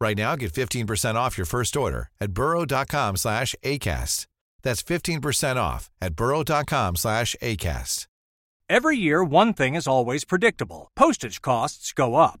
Right now, get 15% off your first order at burrow.com slash ACAST. That's 15% off at burrow.com slash ACAST. Every year, one thing is always predictable postage costs go up.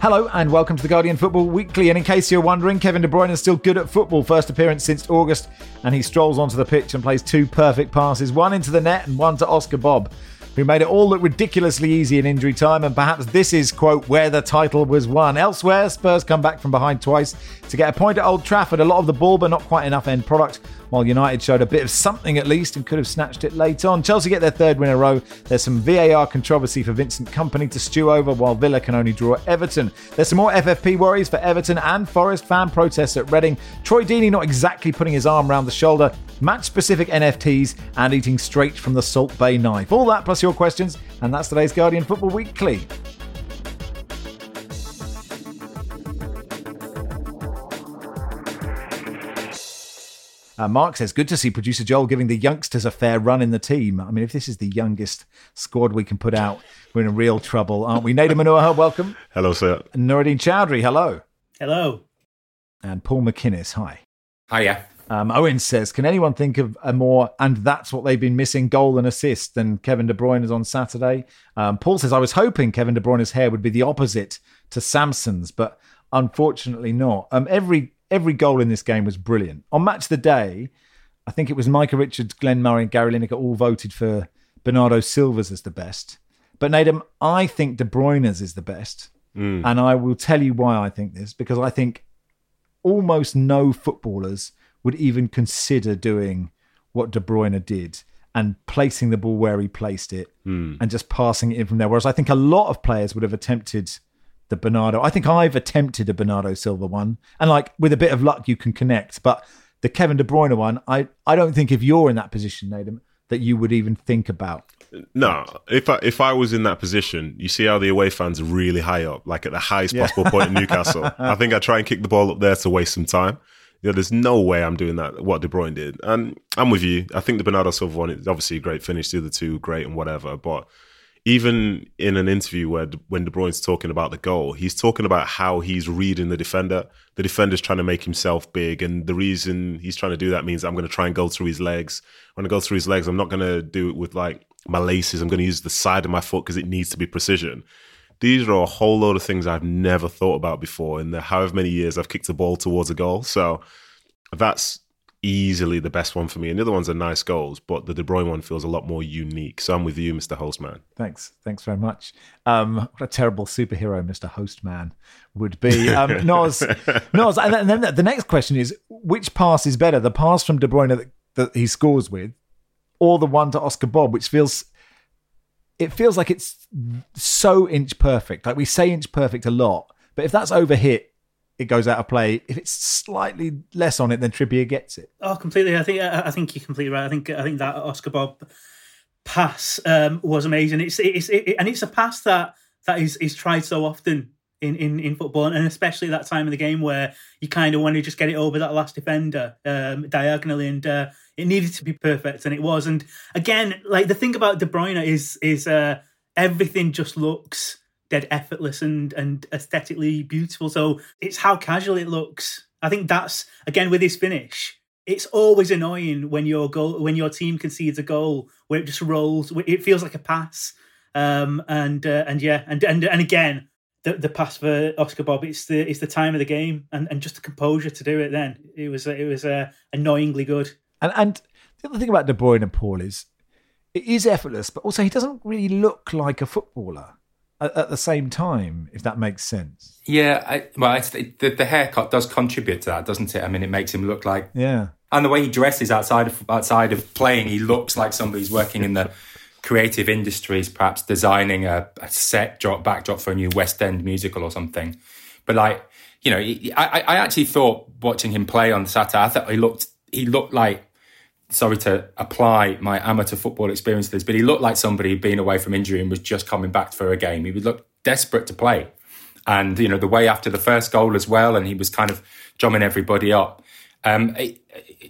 Hello and welcome to the Guardian Football Weekly. And in case you're wondering, Kevin De Bruyne is still good at football. First appearance since August, and he strolls onto the pitch and plays two perfect passes, one into the net and one to Oscar Bobb, who made it all look ridiculously easy in injury time. And perhaps this is, quote, where the title was won. Elsewhere, Spurs come back from behind twice to get a point at Old Trafford. A lot of the ball, but not quite enough end product while United showed a bit of something at least and could have snatched it late on. Chelsea get their third win in a row. There's some VAR controversy for Vincent Kompany to stew over, while Villa can only draw Everton. There's some more FFP worries for Everton and Forest fan protests at Reading. Troy Deeney not exactly putting his arm around the shoulder, match specific NFTs, and eating straight from the Salt Bae knife. All that plus your questions, and that's today's Guardian Football Weekly. Uh, Mark says, good to see producer Joel giving the youngsters a fair run in the team. I mean, if this is the youngest squad we can put out, we're in real trouble, aren't we? Nedum Onuoha, welcome. Hello, sir. Nooruddean Choudry, hello. Hello. And Paul MacInnes, hi. Hiya. Um, Owen says, can anyone think of a more, and that's what they've been missing, goal and assist than Kevin De Bruyne's on Saturday? Um, Paul says, I was hoping Kevin De Bruyne's hair would be the opposite to Samson's, but unfortunately not. Um, every every goal in this game was brilliant. On match of the day, I think it was Micah Richards, Glenn Murray, and Gary Lineker all voted for Bernardo Silva's as the best. But Nedum, I think De Bruyne's is the best. Mm. And I will tell you why I think this, because I think almost no footballers would even consider doing what De Bruyne did and placing the ball where he placed it Mm. and just passing it in from there. Whereas I think a lot of players would have attempted the Bernardo. I think I've attempted a Bernardo Silva one, and like with a bit of luck, you can connect. But the Kevin De Bruyne one, I I don't think if you're in that position, Nedum, that you would even think about. No, if I if I was in that position, you see how the away fans are really high up, like at the highest possible point in Newcastle. I think I try and kick the ball up there to waste some time. You know, there's no way I'm doing that. What De Bruyne did, and I'm with you. I think the Bernardo Silva one is obviously a great finish. The other two great and whatever, but even in an interview where when De Bruyne's talking about the goal, he's talking about how he's reading the defender. The defender's trying to make himself big, and the reason he's trying to do that means I'm going to try and go through his legs. When I go through his legs, I'm not going to do it with like my laces. I'm going to use the side of my foot because it needs to be precision. These are a whole load of things I've never thought about before in the however many years I've kicked a ball towards a goal. So that's easily the best one for me. And the other ones are nice goals, but the De Bruyne one feels a lot more unique. So I'm with you, Mr. Hostman. Thanks, thanks very much. Um, what a terrible superhero Mr. Hostman would be. Um, Noz, Noz, and then the next question is: which pass is better, the pass from De Bruyne that, that he scores with, or the one to Oscar Bobb, which feels it feels like it's so inch perfect. Like we say inch perfect a lot, but if that's overhit, it goes out of play. If it's slightly less on it, then Trippier gets it. Oh, completely. I think I think you're completely right. I think I think that Oscar Bobb pass um, was amazing. It's it's it, and it's a pass that that is is tried so often in, in, in football, and especially that time of the game where you kind of want to just get it over that last defender um, diagonally, and uh, it needed to be perfect, and it was. And again, like the thing about De Bruyne is is uh, everything just looks dead effortless and and aesthetically beautiful. So it's how casual it looks. I think that's again with his finish. It's always annoying when your goal when your team concedes a goal where it just rolls. It feels like a pass. Um, and uh, and yeah, and and and again, the, the pass for Oscar Bobb, it's the it's the time of the game, and, and just the composure to do it. Then it was it was uh, annoyingly good. And and the other thing about De Bruyne and Paul is it is effortless, but also he doesn't really look like a footballer at, at the same time, if that makes sense. Yeah, I, well, the, the haircut does contribute to that, doesn't it? I mean, it makes him look like yeah, and the way he dresses outside of outside of playing, he looks like somebody who's working in the creative industries, perhaps designing a, a set drop backdrop for a new West End musical or something. But like, you know, I, I actually thought watching him play on Saturday, I thought he looked he looked like sorry to apply my amateur football experience to this, but he looked like somebody been away from injury and was just coming back for a game. He would look desperate to play. And, you know, the way after the first goal as well, and he was kind of drumming everybody up. Um, it,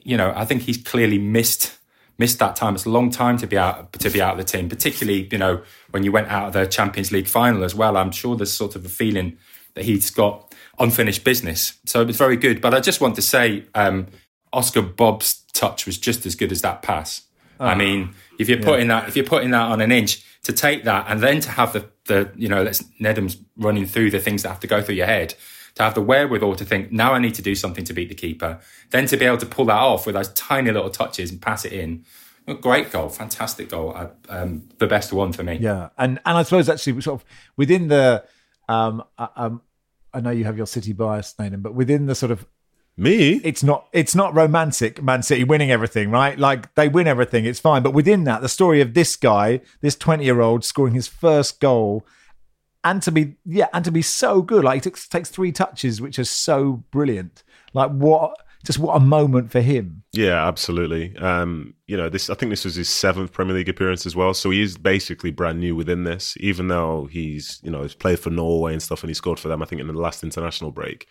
you know, I think he's clearly missed missed that time. It's a long time to be out to be out of the team, particularly, you know, when you went out of the Champions League final as well. I'm sure there's sort of a feeling that he's got unfinished business. So it was very good. But I just want to say, um, Oscar Bobb's touch was just as good as that pass. I ah. mean, if you're putting yeah. that if you're putting that on an inch to take that and then to have the the you know let's Nedum's running through the things that have to go through your head to have the wherewithal to think now I need to do something to beat the keeper, then to be able to pull that off with those tiny little touches and pass it in. A great goal, fantastic goal, uh, um, the best one for me. Yeah, and and I suppose actually sort of within the um, uh, um I know you have your City bias, Nathan, but within the sort of me? It's not it's not romantic Man City winning everything, right? Like they win everything, it's fine. But within that, the story of this guy, this 20-year-old scoring his first goal and to be yeah, and to be so good. Like it takes, takes three touches, which is so brilliant. Like what just what a moment for him. Yeah, absolutely. Um, you know, this I think this was his seventh Premier League appearance as well. So he is basically brand new within this, even though he's, you know, he's played for Norway and stuff and he scored for them, I think, in the last international break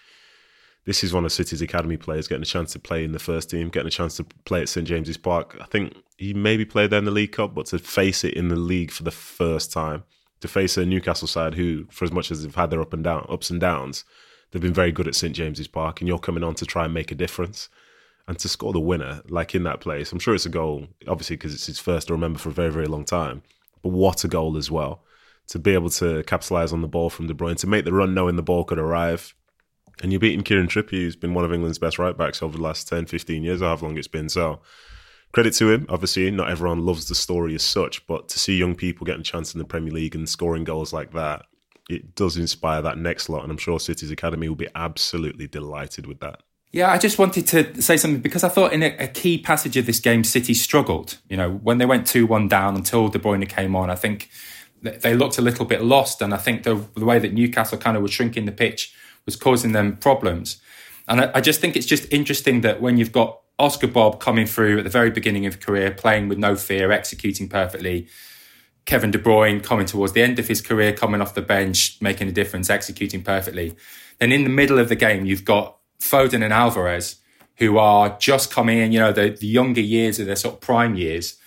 this is one of City's academy players getting a chance to play in the first team, getting a chance to play at St James's Park. I think he maybe played there in the League Cup, but to face it in the league for the first time, to face a Newcastle side who, for as much as they've had their up and down ups and downs, they've been very good at St James's Park, and you're coming on to try and make a difference. And to score the winner, like in that place, I'm sure it's a goal, obviously, because it's his first to remember for a very, very long time. But what a goal as well. To be able to capitalise on the ball from De Bruyne, to make the run knowing the ball could arrive, and you're beating Kieran Trippier, who's been one of England's best right backs over the last 10, 15 years, or however long it's been. So credit to him. Obviously, not everyone loves the story as such, but to see young people getting a chance in the Premier League and scoring goals like that, it does inspire that next lot. And I'm sure City's Academy will be absolutely delighted with that. Yeah, I just wanted to say something because I thought in a, a key passage of this game, City struggled. You know, when they went 2 1 down until De Bruyne came on, I think they looked a little bit lost. And I think the, the way that Newcastle kind of was shrinking the pitch was causing them problems. And I, I just think it's just interesting that when you've got Oscar Bobb coming through at the very beginning of career, playing with no fear, executing perfectly. Kevin De Bruyne coming towards the end of his career, coming off the bench, making a difference, executing perfectly. Then in the middle of the game, you've got Foden and Alvarez, who are just coming in, you know, the, the younger years of their sort of prime years.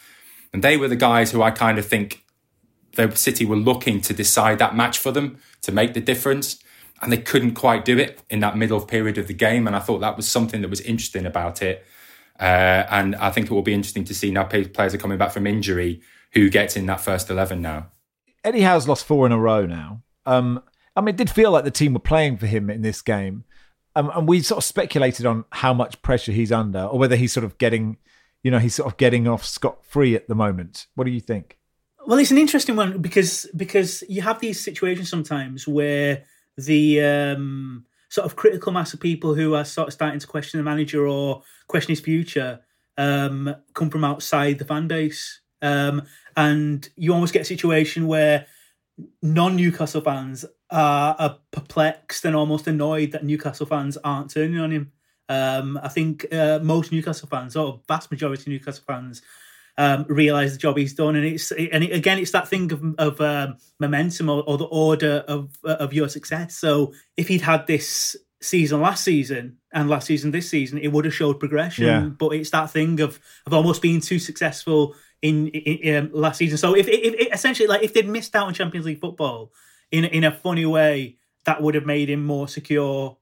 And they were the guys who I kind of think the City were looking to decide that match for them, to make the difference and they couldn't quite do it in that middle period of the game. And I thought that was something that was interesting about it. Uh, and I think it will be interesting to see now players are coming back from injury who gets in that first 11 now. Eddie Howe's lost four in a row now. Um, I mean, it did feel like the team were playing for him in this game. Um, and we sort of speculated on how much pressure he's under or whether he's sort of getting, you know, he's sort of getting off scot free at the moment. What do you think? Well, it's an interesting one because because you have these situations sometimes where the um, sort of critical mass of people who are sort of starting to question the manager or question his future um, come from outside the fan base. Um, and you almost get a situation where non Newcastle fans are, are, perplexed and almost annoyed that Newcastle fans aren't turning on him. Um, I think uh, most Newcastle fans, or vast majority of Newcastle fans, um, realize the job he's done. And it's and it, again, it's that thing of, of um, momentum or, or, the order of of your success. So if he'd had this season last season and last season this season, it would have showed progression. Yeah. But it's that thing of of almost being too successful in, in, in um, last season. So if, if, if essentially like if they'd missed out on Champions League football in in a funny way, that would have made him more secure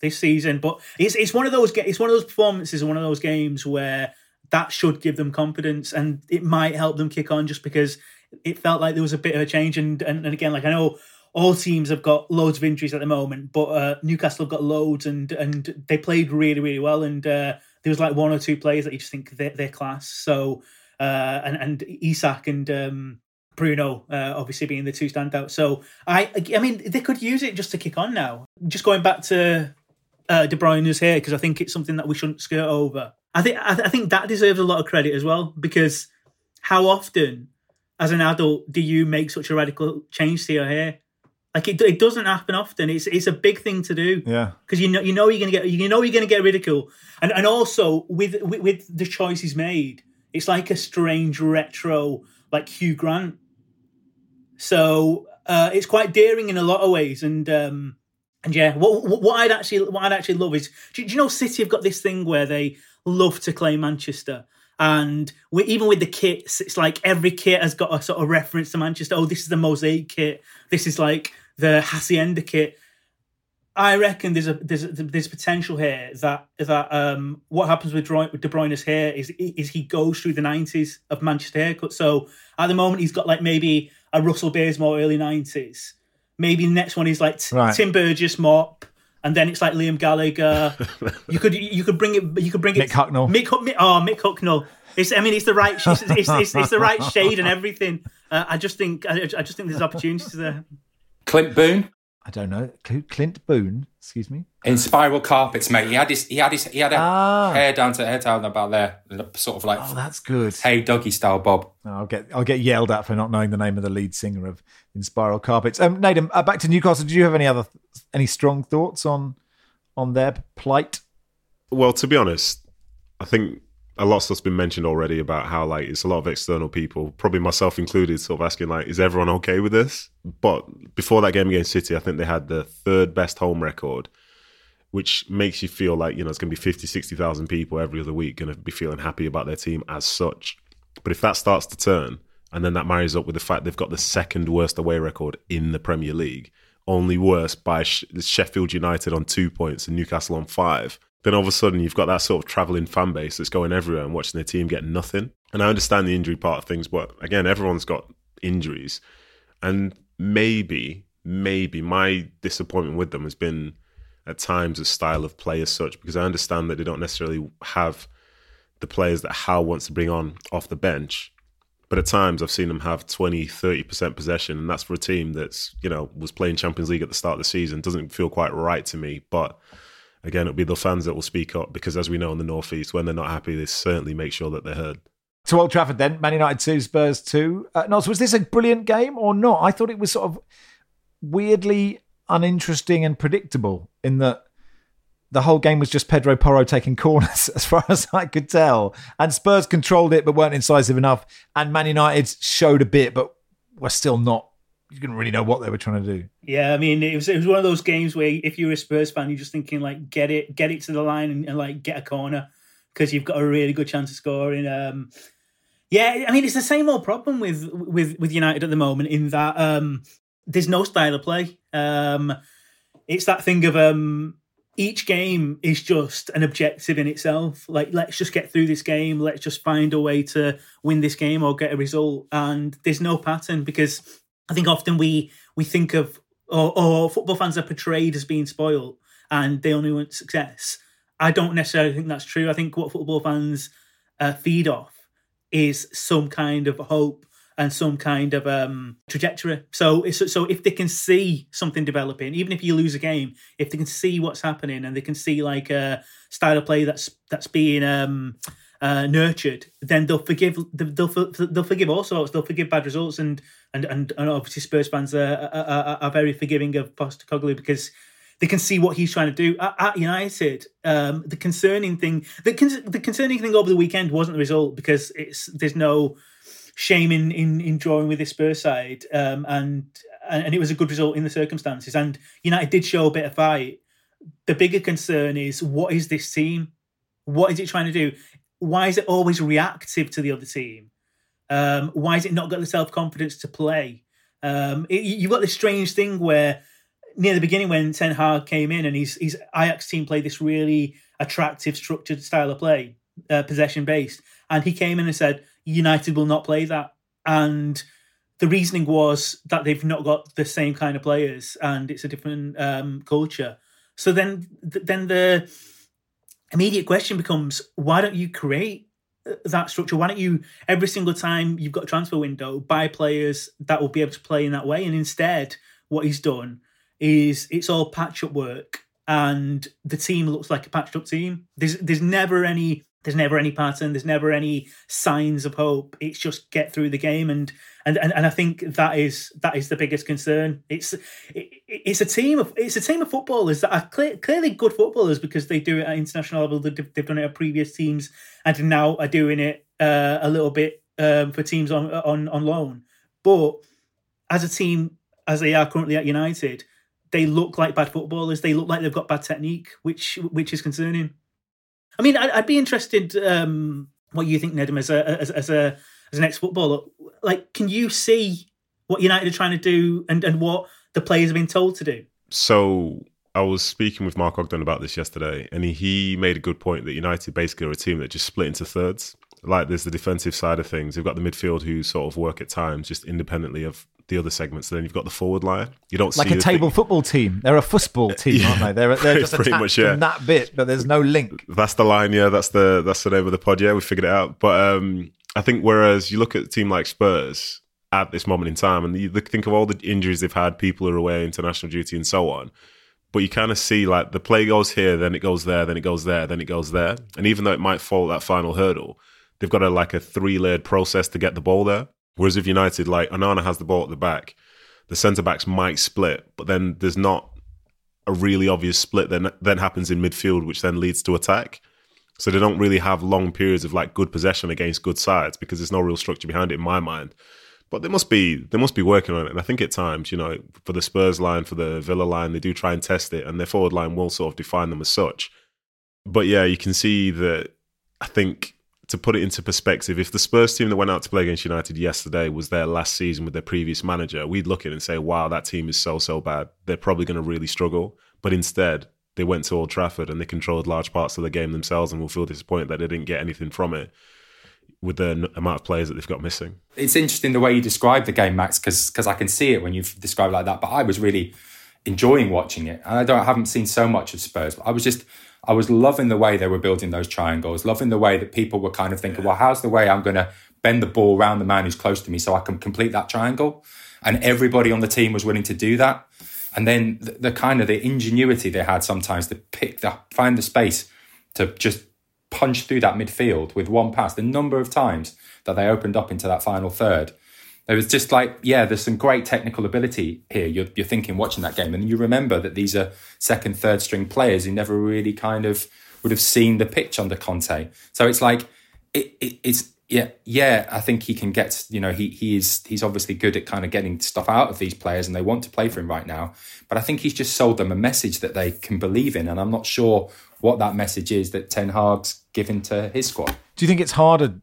this season. But it's it's one of those it's one of those performances, and one of those games where that should give them confidence and it might help them kick on just because it felt like there was a bit of a change. And and, and again, like I know all teams have got loads of injuries at the moment, but uh, Newcastle have got loads, and and they played really really well. And uh, there was like one or two players that you just think they're, they're class. So uh, and and Isak and um, Bruno uh, obviously being the two standouts. So I I mean they could use it just to kick on now. Just going back to uh, De Bruyne's here because I think it's something that we shouldn't skirt over. I think I, th- I think that deserves a lot of credit as well because how often as an adult do you make such a radical change to your hair? Like it, it doesn't happen often. It's it's a big thing to do. Yeah, because you know you know you're gonna get you know you're gonna get ridicule, and and also with, with with the choices made, it's like a strange retro like Hugh Grant. So uh, it's quite daring in a lot of ways, and um, and yeah, what what I'd actually what I'd actually love is do, do you know City have got this thing where they love to claim Manchester. And we, even with the kits, it's like every kit has got a sort of reference to Manchester. Oh, this is the Mosaic kit. This is like the Hacienda kit. I reckon there's a there's a, there's potential here that that um what happens with, with De Bruyne's hair is is he goes through the nineties of Manchester haircut. So at the moment he's got like maybe a Russell Bears more early nineties. Maybe the next one is like right. Tim Burgess mop and then it's like Liam Gallagher. you could you could bring it you could bring it Mick Hucknall. Mick, Mick oh Mick Hucknall. It's I mean it's the right it's, it's, it's, it's the right shade and everything. Uh, I just think I, I, just think there's opportunities there. Clint Boon. I don't know Clint Boon. Excuse me. Inspiral Carpets, mate. He had his he had his he had a ah. hair down to hair down about there, sort of like oh, that's good. Hey, doggy style, Bob. I'll get I'll get yelled at for not knowing the name of the lead singer of Inspiral Carpets. Um, Nathan, uh, back to Newcastle. Did you have any other any strong thoughts on on their plight? Well, to be honest, I think a lot of stuff's been mentioned already about how like it's a lot of external people, probably myself included, sort of asking like, is everyone okay with this? But before that game against City, I think they had the third best home record, which makes you feel like you know it's going to be 50, 60,000 people every other week going to be feeling happy about their team as such. But if that starts to turn, and then that marries up with the fact they've got the second worst away record in the Premier League, only worse by Sheffield United on two points and Newcastle on five. Then all of a sudden you've got that sort of travelling fan base that's going everywhere and watching their team get nothing. And I understand the injury part of things, but again, everyone's got injuries. And maybe, maybe my disappointment with them has been at times a style of play as such, because I understand that they don't necessarily have the players that Howe wants to bring on off the bench. But at times I've seen them have 20, 30% possession. And that's for a team that's, you know, was playing Champions League at the start of the season. Doesn't feel quite right to me. But again, it'll be the fans that will speak up because as we know in the Northeast, when they're not happy, they certainly make sure that they're heard. To Old Trafford then, Man United 2, Spurs 2. Uh, was this a brilliant game or not? I thought it was sort of weirdly uninteresting and predictable in that the whole game was just Pedro Porro taking corners, as far as I could tell. And Spurs controlled it, but weren't incisive enough. And Man United showed a bit, but were still not. You didn't really know what they were trying to do. Yeah, I mean, it was it was one of those games where if you're a Spurs fan, you're just thinking like, get it, get it to the line, and, and like get a corner because you've got a really good chance of scoring. Um, yeah, I mean, it's the same old problem with with with United at the moment in that um, there's no style of play. Um, it's that thing of um, each game is just an objective in itself. Like, let's just get through this game. Let's just find a way to win this game or get a result. And there's no pattern because I think often we we think of or, or football fans are portrayed as being spoiled and they only want success. I don't necessarily think that's true. I think what football fans uh, feed off is some kind of hope and some kind of um, trajectory. So, so if they can see something developing, even if you lose a game, if they can see what's happening and they can see like a style of play that's that's being um, uh, nurtured, then they'll forgive they'll they'll forgive all sorts. They'll forgive bad results, and and and, and obviously Spurs fans are, are, are very forgiving of Postecoglou because they can see what he's trying to do at, at United. Um, the concerning thing, the, the concerning thing over the weekend wasn't the result because it's there's no shame in in, in drawing with this Spurs side, um, and and it was a good result in the circumstances. And United did show a bit of fight. The bigger concern is what is this team? What is it trying to do? Why is it always reactive to the other team? Um, why is it not got the self confidence to play? Um, it, you've got this strange thing where near the beginning when Ten Hag came in and his his Ajax team played this really attractive, structured style of play, uh, possession based, and he came in and said, United will not play that. And the reasoning was that they've not got the same kind of players and it's a different um, culture. So then, then the immediate question becomes: Why don't you create that structure? Why don't you every single time you've got a transfer window buy players that will be able to play in that way? And instead, what he's done is it's all patch up work, and the team looks like a patched up team. There's there's never any there's never any pattern. There's never any signs of hope. It's just get through the game, and and and, and I think that is that is the biggest concern. It's it, it's a team of it's a team of footballers that are clear, clearly good footballers because they do it at international level. They've, they've done it at previous teams, and now are doing it uh, a little bit um, for teams on on on loan. But as a team, as they are currently at United, they look like bad footballers. They look like they've got bad technique, which which is concerning. I mean, I'd, I'd be interested um, what you think, Nedum, as a as, as a as an ex footballer. Like, can you see what United are trying to do and and what the players have been told to do? So I was speaking with Mark Ogden about this yesterday, and he, he made a good point that United basically are a team that just split into thirds. Like there's the defensive side of things. You've got the midfield who sort of work at times just independently of the other segments. And then you've got the forward line. You don't see like a table thing. football team. They're a football team, aren't they? They're they're just Pretty much, yeah. that bit, but there's no link. That's the line, yeah. That's the that's the name of the pod. Yeah, we figured it out. But um, I think whereas you look at a team like Spurs at this moment in time, and you think of all the injuries they've had, people who are away, international duty, and so on. But you kind of see like the play goes here, then it goes there, then it goes there, then it goes there. And even though it might fall that final hurdle, they've got a like a three layered process to get the ball there. Whereas if United, like Onana has the ball at the back, the centre backs might split, but then there's not a really obvious split that then happens in midfield, which then leads to attack. So they don't really have long periods of like good possession against good sides because there's no real structure behind it in my mind. But they must be they must be working on it, and I think at times, you know, for the Spurs line, for the Villa line, they do try and test it, and their forward line will sort of define them as such. But yeah, you can see that. I think to put it into perspective, if the Spurs team that went out to play against United yesterday was their last season with their previous manager, we'd look at it and say, "Wow, that team is so so bad. They're probably going to really struggle." But instead, they went to Old Trafford and they controlled large parts of the game themselves, and will feel disappointed that they didn't get anything from it with the amount of players that they've got missing. It's interesting the way you describe the game, Max, because I can see it when you've described it like that. But I was really enjoying watching it. And I don't I haven't seen so much of Spurs, but I was just I was loving the way they were building those triangles, loving the way that people were kind of thinking, well, how's the way I'm going to bend the ball around the man who's close to me so I can complete that triangle? And everybody on the team was willing to do that. And then the, the kind of the ingenuity they had sometimes to pick the find the space to just punch through that midfield with one pass. The number of times that they opened up into that final third, it was just like, yeah, there's some great technical ability here. You're, you're thinking watching that game, and you remember that these are second, third string players who never really kind of would have seen the pitch under Conte. So it's like it, it, it's yeah, yeah. I think he can get. You know, he he is he's obviously good at kind of getting stuff out of these players, and they want to play for him right now. But I think he's just sold them a message that they can believe in, and I'm not sure what that message is that Ten Hag's given to his squad. Do you think it's harder,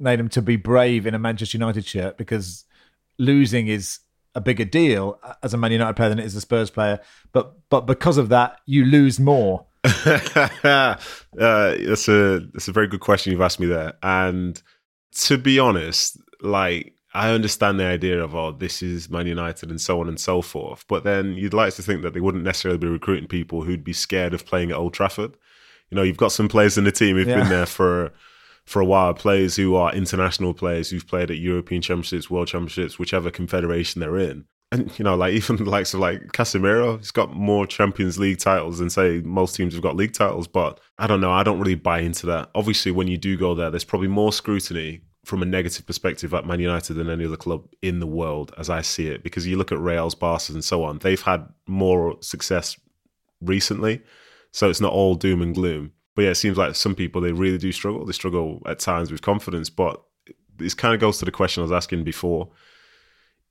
Nedum, to be brave in a Manchester United shirt because losing is a bigger deal as a Man United player than it is a Spurs player? But but because of that, you lose more. uh, that's a that's a very good question you've asked me there. And to be honest, like I understand the idea of oh, this is Man United and so on and so forth. But then you'd like to think that they wouldn't necessarily be recruiting people who'd be scared of playing at Old Trafford. You know, you've got some players in the team who've Yeah. been there for for a while, players who are international players who've played at European Championships, World Championships, whichever confederation they're in. And you know, like even the likes of like Casemiro, he's got more Champions League titles than say most teams have got league titles. But I don't know, I don't really buy into that. Obviously, when you do go there, there's probably more scrutiny from a negative perspective at Man United than any other club in the world, as I see it. Because you look at Reals, Barca, and so on, they've had more success recently, so it's not all doom and gloom. But yeah, it seems like some people they really do struggle. They struggle at times with confidence, but this kind of goes to the question I was asking before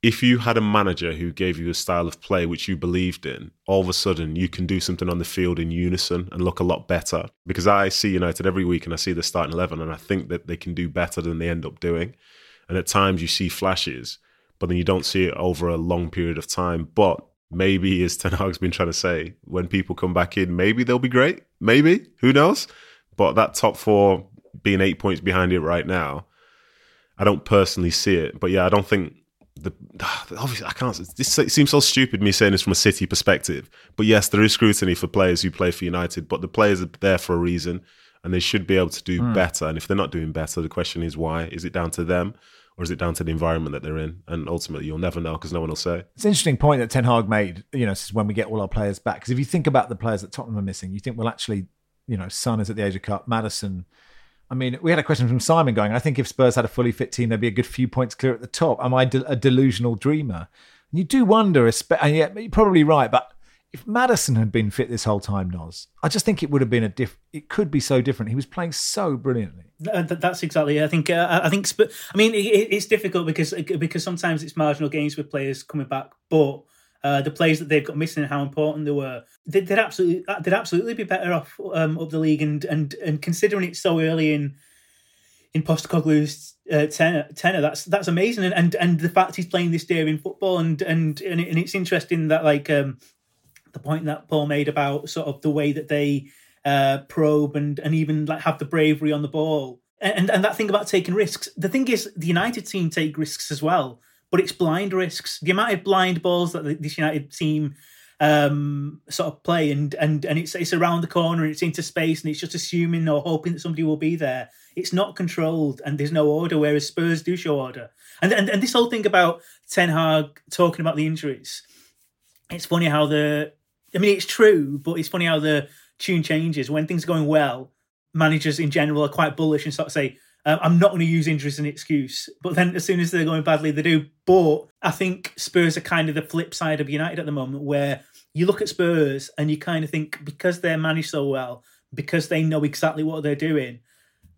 if you had a manager who gave you a style of play which you believed in, all of a sudden you can do something on the field in unison and look a lot better. Because I see United every week and I see the starting 11 and I think that they can do better than they end up doing. And at times you see flashes, but then you don't see it over a long period of time. But maybe, as Ten Hag's been trying to say, when people come back in, maybe they'll be great. Maybe. Who knows? But that top four being eight points behind it right now, I don't personally see it. But yeah, I don't think the obviously I can't. This seems so stupid me saying this from a City perspective, but yes, there is scrutiny for players who play for United, but the players are there for a reason, and they should be able to do mm. better. And if they're not doing better, the question is why? Is it down to them? Or is it down to the environment that they're in? And ultimately, you'll never know because no one will say. It's an interesting point that Ten Hag made. You know, since when we get all our players back. Because if you think about the players that Tottenham are missing, you think, well, actually, you know, Son is at the Asia Cup, Maddison. I mean, we had a question from Simon going, I think if Spurs had a fully fit team, there'd be a good few points clear at the top. Am I de- a delusional dreamer? And you do wonder, and yeah, you're probably right, but if Maddison had been fit this whole time, Nos, I just think it would have been a diff. It could be so different. He was playing so brilliantly. That's exactly. I think. Uh, I think. I mean, it's difficult because because sometimes it's marginal gains with players coming back, but uh, the players that they've got missing and how important they were. They, would absolutely they'd absolutely be better off um, up the league and and and considering it's so early in in Postecoglou's uh, tenor, tenor, that's that's amazing. And, and and the fact he's playing this day in football and and and, and it's interesting that like um, the point that Paul made about sort of the way that they uh, probe and and even like have the bravery on the ball. And, and that thing about taking risks. The thing is, the United team take risks as well but it's blind risks. The amount of blind balls that this United team um, sort of play, and and and it's it's around the corner, and it's into space, and it's just assuming or hoping that somebody will be there. It's not controlled, and there's no order. Whereas Spurs do show order, and and, and this whole thing about Ten Hag talking about the injuries. It's funny how the, I mean, it's true, but it's funny how the tune changes when things are going well. Managers in general are quite bullish and sort of say, uh, I'm not going to use injuries as an excuse, but then as soon as they're going badly, they do. But I think Spurs are kind of the flip side of United at the moment, where you look at Spurs and you kind of think because they're managed so well, because they know exactly what they're doing,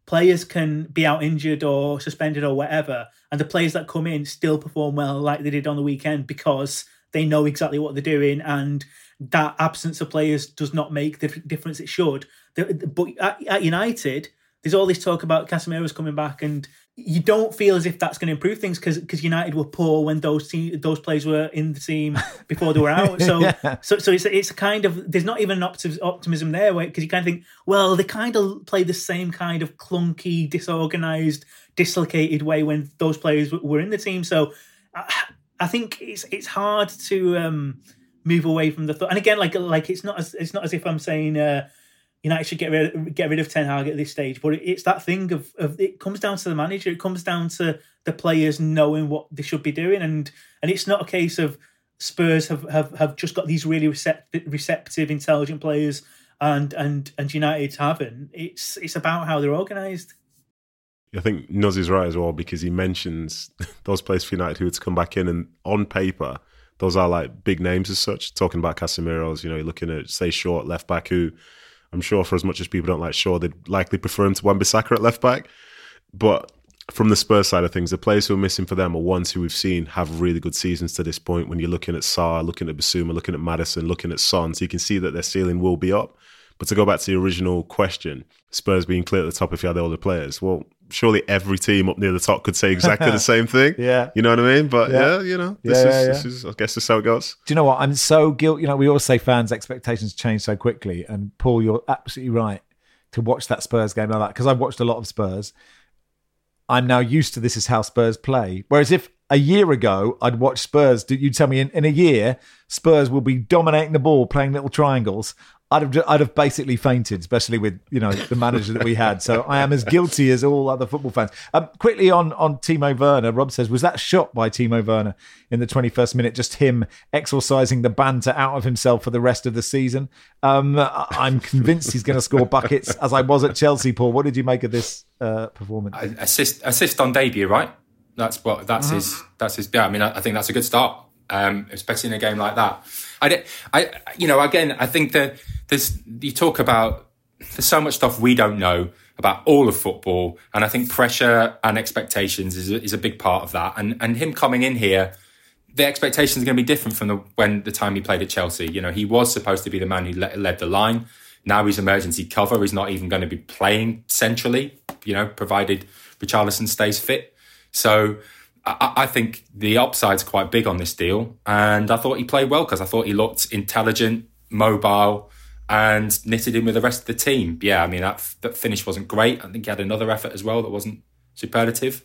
players can be out injured or suspended or whatever, and the players that come in still perform well, like they did on the weekend, because they know exactly what they're doing, and that absence of players does not make the difference it should. But at United there's all this talk about Casemiro's coming back, and you don't feel as if that's going to improve things because because United were poor when those team, those players were in the team before they were out. So yeah. so so it's it's a kind of there's not even an optimism there because you kind of think well they kind of play the same kind of clunky, disorganized, dislocated way when those players were in the team. So I, I think it's it's hard to um, move away from the thought. And again, like like it's not as it's not as if I'm saying. Uh, United should get rid get rid of Ten Hag at this stage. But it's that thing of, of it comes down to the manager. It comes down to the players knowing what they should be doing, and and it's not a case of Spurs have have, have just got these really receptive, receptive, intelligent players, and and and United haven't. It's it's about how they're organised. I think Nuz is right as well because he mentions those players for United who had to come back in, and on paper, those are like big names as such. Talking about Casemiro's, you know, you're looking at say short left back who I'm sure for as much as people don't like Shaw, they'd likely prefer him to Wan-Bissaka at left back. But from the Spurs side of things, the players who are missing for them are ones who we've seen have really good seasons to this point. When you're looking at Sarr, looking at Bissouma, looking at Maddison, looking at Son, so you can see that their ceiling will be up. But to go back to the original question, Spurs being clear at the top if you had the players, well, surely every team up near the top could say exactly the same thing. yeah. You know what I mean? But yeah, yeah you know, this, yeah, is, yeah, this is, I guess, this is how it goes. Do you know what? I'm so guilty. You know, we always say fans' expectations change so quickly. And Paul, you're absolutely right to watch that Spurs game like that because I've watched a lot of Spurs. I'm now used to this is how Spurs play. Whereas if a year ago I'd watch Spurs, you'd tell me in, in a year Spurs will be dominating the ball, playing little triangles. I'd have I'd have basically fainted, especially with you know the manager that we had. So I am as guilty as all other football fans. Um, quickly on on Timo Werner, Rob says, was that shot by Timo Werner in the 21st minute just him exorcising the banter out of himself for the rest of the season? Um, I'm convinced he's going to score buckets, as I was at Chelsea. Paul, what did you make of this uh, performance? Assist assist on debut, right? That's what that's uh-huh. his that's his. Yeah, I mean, I, I think that's a good start, um, especially in a game like that. I, I, you know, again, I think that there's you talk about there's so much stuff we don't know about all of football, and I think pressure and expectations is a, is a big part of that. And and him coming in here, the expectations are going to be different from the when the time he played at Chelsea. You know, he was supposed to be the man who led, the line. Now he's emergency cover. He's not even going to be playing centrally. You know, provided Richarlison stays fit. So I, I think the upside's quite big on this deal, and I thought he played well because I thought he looked intelligent, mobile and knitted in with the rest of the team. Yeah, I mean that, that finish wasn't great. I think he had another effort as well that wasn't superlative,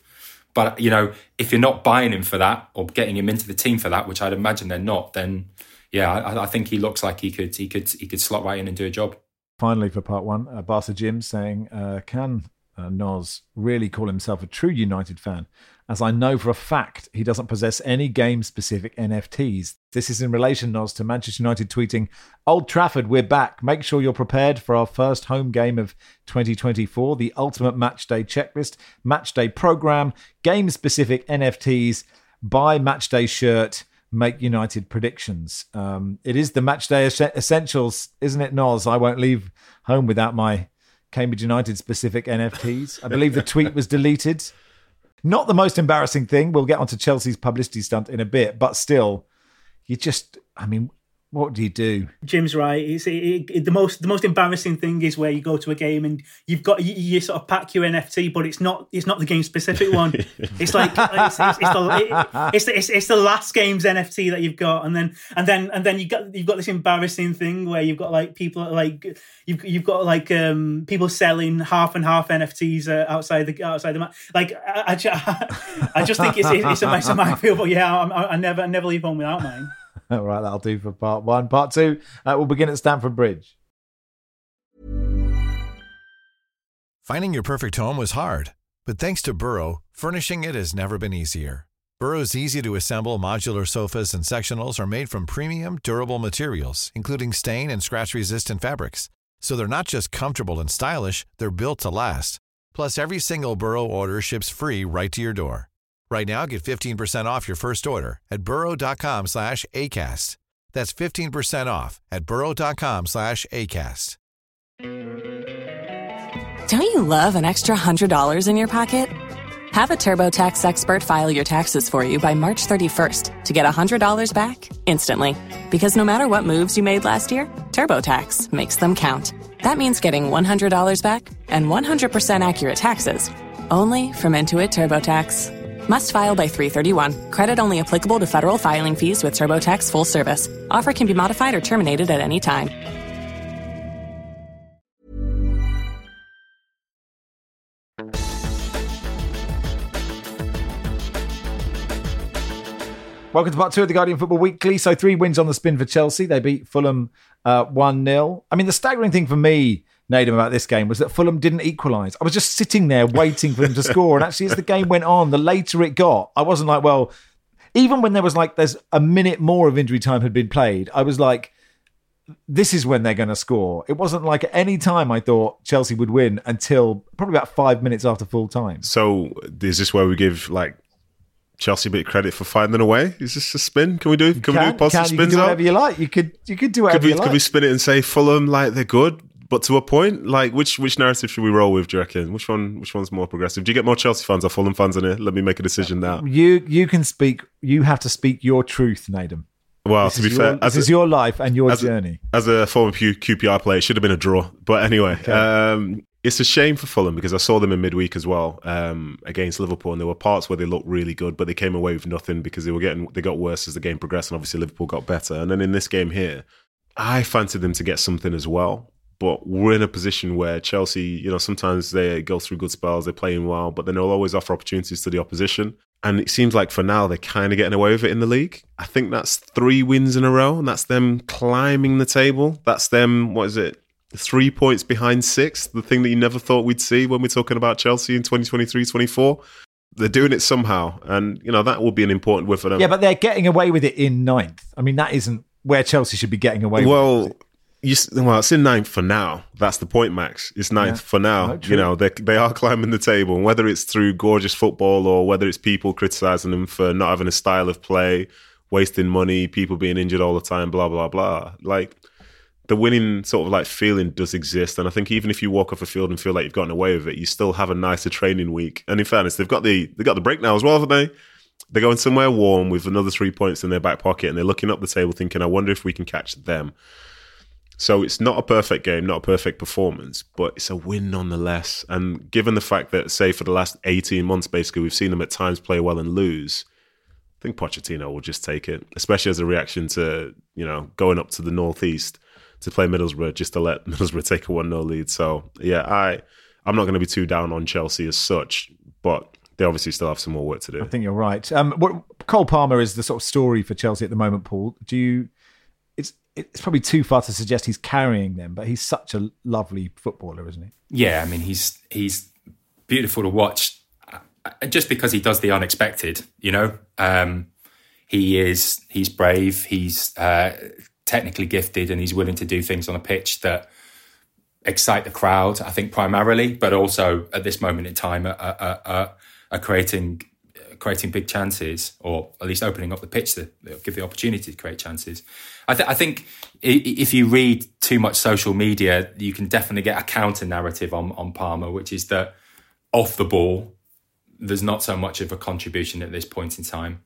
But you know, if you're not buying him for that or getting him into the team for that, which I'd imagine they're not, then yeah, I, I think he looks like he could he could he could slot right in and do a job. Finally, for part one, uh, Barca Jim saying, uh, "Can uh, Nos really call himself a true United fan?" As I know for a fact he doesn't possess any game specific NFTs. This is in relation, Nos, to Manchester United tweeting, Old Trafford, we're back. Make sure you're prepared for our first home game of 2024, the ultimate match day checklist, match day program, game specific NFTs, buy match day shirt. Make United predictions. Um, it is the match day essentials, isn't it, Nos? I won't leave home without my Cambridge United specific NFTs. I believe the tweet was deleted. Not the most embarrassing thing. We'll get onto Chelsea's publicity stunt in a bit, but still, you just, I mean, what do you do? Jim's right. It's it, it, the most the most embarrassing thing is where you go to a game and you've got you, you, sort of pack your NFT, but it's not it's not the game specific one. it's like it's, it's, it's the it's, it's, it's the last game's NFT that you've got, and then and then and then you got you've got this embarrassing thing where you've got like people like you've you've got like um people selling half and half NFTs uh, outside the outside the match. Like I, I, I just think it's it's a mess of my feel, but yeah, I, I never I never leave home without mine. All right, that'll do for part one. Part two, uh, we'll begin at Stamford Bridge. Finding your perfect home was hard, but thanks to Burrow, furnishing it has never been easier. Burrow's easy to assemble modular sofas and sectionals are made from premium, durable materials, including stain and scratch resistant fabrics. So they're not just comfortable and stylish, they're built to last. Plus, every single Burrow order ships free right to your door. Right now, get 15% off your first order at burrow.com slash ACAST. That's 15% off at burrow.com slash ACAST. Don't you love an extra $100 in your pocket? Have a TurboTax expert file your taxes for you by March 31st to get $100 back instantly. Because no matter what moves you made last year, TurboTax makes them count. That means getting $100 back and 100% accurate taxes only from Intuit TurboTax. Must file by 331. Credit only applicable to federal filing fees with TurboTax full service. Offer can be modified or terminated at any time. Welcome to part two of the Guardian Football Weekly. So, three wins on the spin for Chelsea. They beat Fulham uh, 1 uh, 0. I mean, the staggering thing for me Nedum about this game was that Fulham didn't equalise. I was just sitting there waiting for them to score. And actually, as the game went on, the later it got, I wasn't like, well, even when there was like, there's a minute more of injury time had been played, I was like, this is when they're going to score. It wasn't like at any time I thought Chelsea would win until probably about five minutes after full time. So is this where we give like Chelsea a bit of credit for finding a way? Is this a spin? Can we do? Can, can we do positive can, spins? You can do whatever you like. You could you could do whatever could we, you like. Could we spin it and say Fulham like they're good? But to a point, like which which narrative should we roll with? Do you reckon? Which one which one's more progressive? Do you get more Chelsea fans or Fulham fans in here? Let me make a decision now. You you can speak. You have to speak your truth, Nedum. Well, this to be your, fair, this is your life and your as journey. A, as a former QPR player, it should have been a draw. But anyway, okay. um, it's a shame for Fulham because I saw them in midweek as well um, against Liverpool, and there were parts where they looked really good, but they came away with nothing because they were getting they got worse as the game progressed, and obviously Liverpool got better. And then in this game here, I fancied them to get something as well. But we're in a position where Chelsea, you know, sometimes they go through good spells, they're playing well, but then they'll always offer opportunities to the opposition. And it seems like for now they're kind of getting away with it in the league. I think that's three wins in a row, and that's them climbing the table. That's them, what is it, three points behind six, the thing that you never thought we'd see when we're talking about Chelsea in 2023 24. They're doing it somehow, and you know that will be an important win for them. Yeah, but they're getting away with it in ninth. I mean, that isn't where Chelsea should be getting away. Well, you, well, it's in ninth for now. That's the point, Max. It's ninth yeah. for now. You know, they they are climbing the table, and whether it's through gorgeous football or whether it's people criticizing them for not having a style of play, wasting money, people being injured all the time, blah blah blah. Like the winning sort of like feeling does exist, and I think even if you walk off a field and feel like you've gotten away with it, you still have a nicer training week. And in fairness, they've got the they've got the break now as well, haven't they? They're going somewhere warm with another three points in their back pocket, and they're looking up the table, thinking, "I wonder if we can catch them." So it's not a perfect game, not a perfect performance, but it's a win nonetheless. And given the fact that, say, for the last 18 months, basically, we've seen them at times play well and lose, I think Pochettino will just take it, especially as a reaction to, you know, going up to the Northeast to play Middlesbrough just to let Middlesbrough take a 1 0 lead. So, yeah, I, I'm not going to be too down on Chelsea as such, but they obviously still have some more work to do. I think you're right. Um, what, Cole Palmer is the sort of story for Chelsea at the moment. Paul, do you? It's probably too far to suggest he's carrying them, but he's such a lovely footballer, isn't he? Yeah, I mean he's he's beautiful to watch, uh, just because he does the unexpected. You know, um, he is he's brave, he's uh, technically gifted, and he's willing to do things on a pitch that excite the crowd. I think primarily, but also at this moment in time, are, are, are, are creating creating big chances, or at least opening up the pitch to give the opportunity to create chances. I, th- I think if you read too much social media, you can definitely get a counter narrative on on Palmer, which is that off the ball, there's not so much of a contribution at this point in time,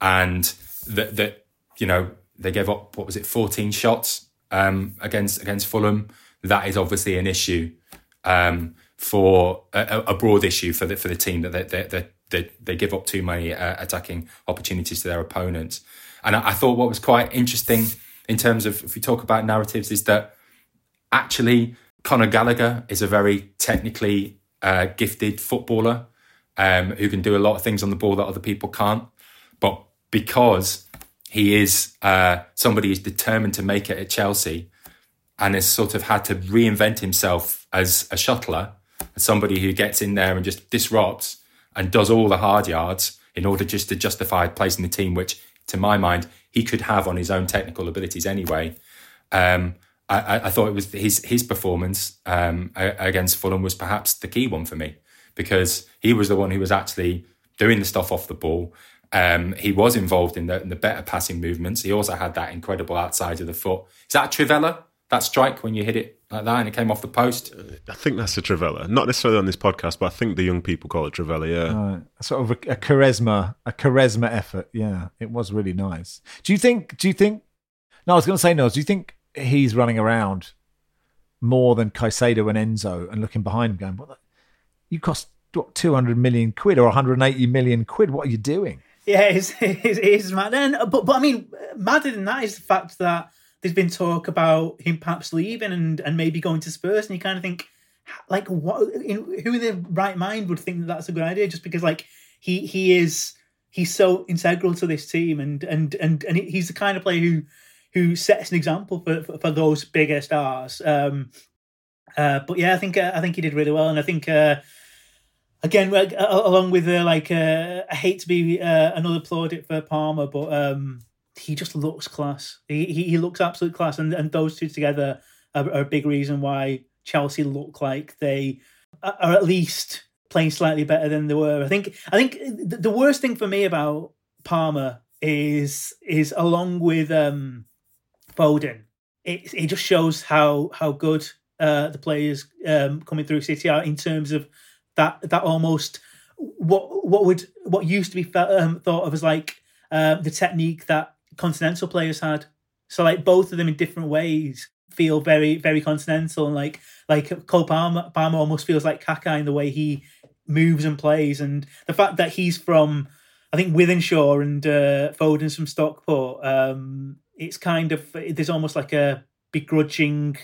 and that that you know they gave up what was it, 14 shots um, against against Fulham. That is obviously an issue um, for a, a, broad issue for the for the team that they they, they, they give up too many uh, attacking opportunities to their opponents. And I, I thought what was quite interesting in terms of if we talk about narratives is that actually Conor Gallagher is a very technically uh, gifted footballer um, who can do a lot of things on the ball that other people can't. But because he is uh, somebody who's determined to make it at Chelsea and has sort of had to reinvent himself as a shuttler, as somebody who gets in there and just disrupts and does all the hard yards in order just to justify placing the team, which to my mind he could have on his own technical abilities anyway. Um, I, I, thought it was his his performance um, against Fulham was perhaps the key one for me because he was the one who was actually doing the stuff off the ball. Um, he was involved in the, in the, better passing movements. He also had that incredible outside of the foot. Is that Trivela? That strike when you hit it like that and it came off the post? I think that's a Travella, Not necessarily on this podcast, but I think the young people call it Travella. yeah. Uh, right. Sort of a, a Quaresma, a Quaresma effort. Yeah, it was really nice. Do you think, do you think, no, I was going to say no, do you think he's running around more than Caicedo and Enzo and looking behind him going, what the, you cost what, 200 million quid or 180 million quid. What are you doing? Yeah, it's, it's, it's mad. And, but, but I mean, madder than that is the fact that there's been talk about him perhaps leaving and, and maybe going to Spurs. And you kind of think, like, what? In, who in their right mind would think that that's a good idea? Just because, like, he he is he's so integral to this team, and and and and he's the kind of player who who sets an example for for, for those bigger stars. Um, uh, but yeah, I think uh, I think he did really well, and I think uh, again, along with uh, like uh, I hate to be uh, another plaudit for Palmer, but um, he just looks class. He, he, he looks absolute class, and and those two together are, are, a big reason why Chelsea look like they are at least playing slightly better than they were. I think I think the worst thing for me about Palmer is is along with um, Foden, it it just shows how how good uh, the players um, coming through City are in terms of that that almost what what would what used to be um, thought of as like um, the technique that continental players had. So like both of them in different ways feel very very continental and like like Cole Palmer, Palmer almost feels like Kaka in the way he moves and plays and the fact that he's from I think Wythenshawe and uh, Foden's from Stockport. Um, it's kind of there's almost like a begrudging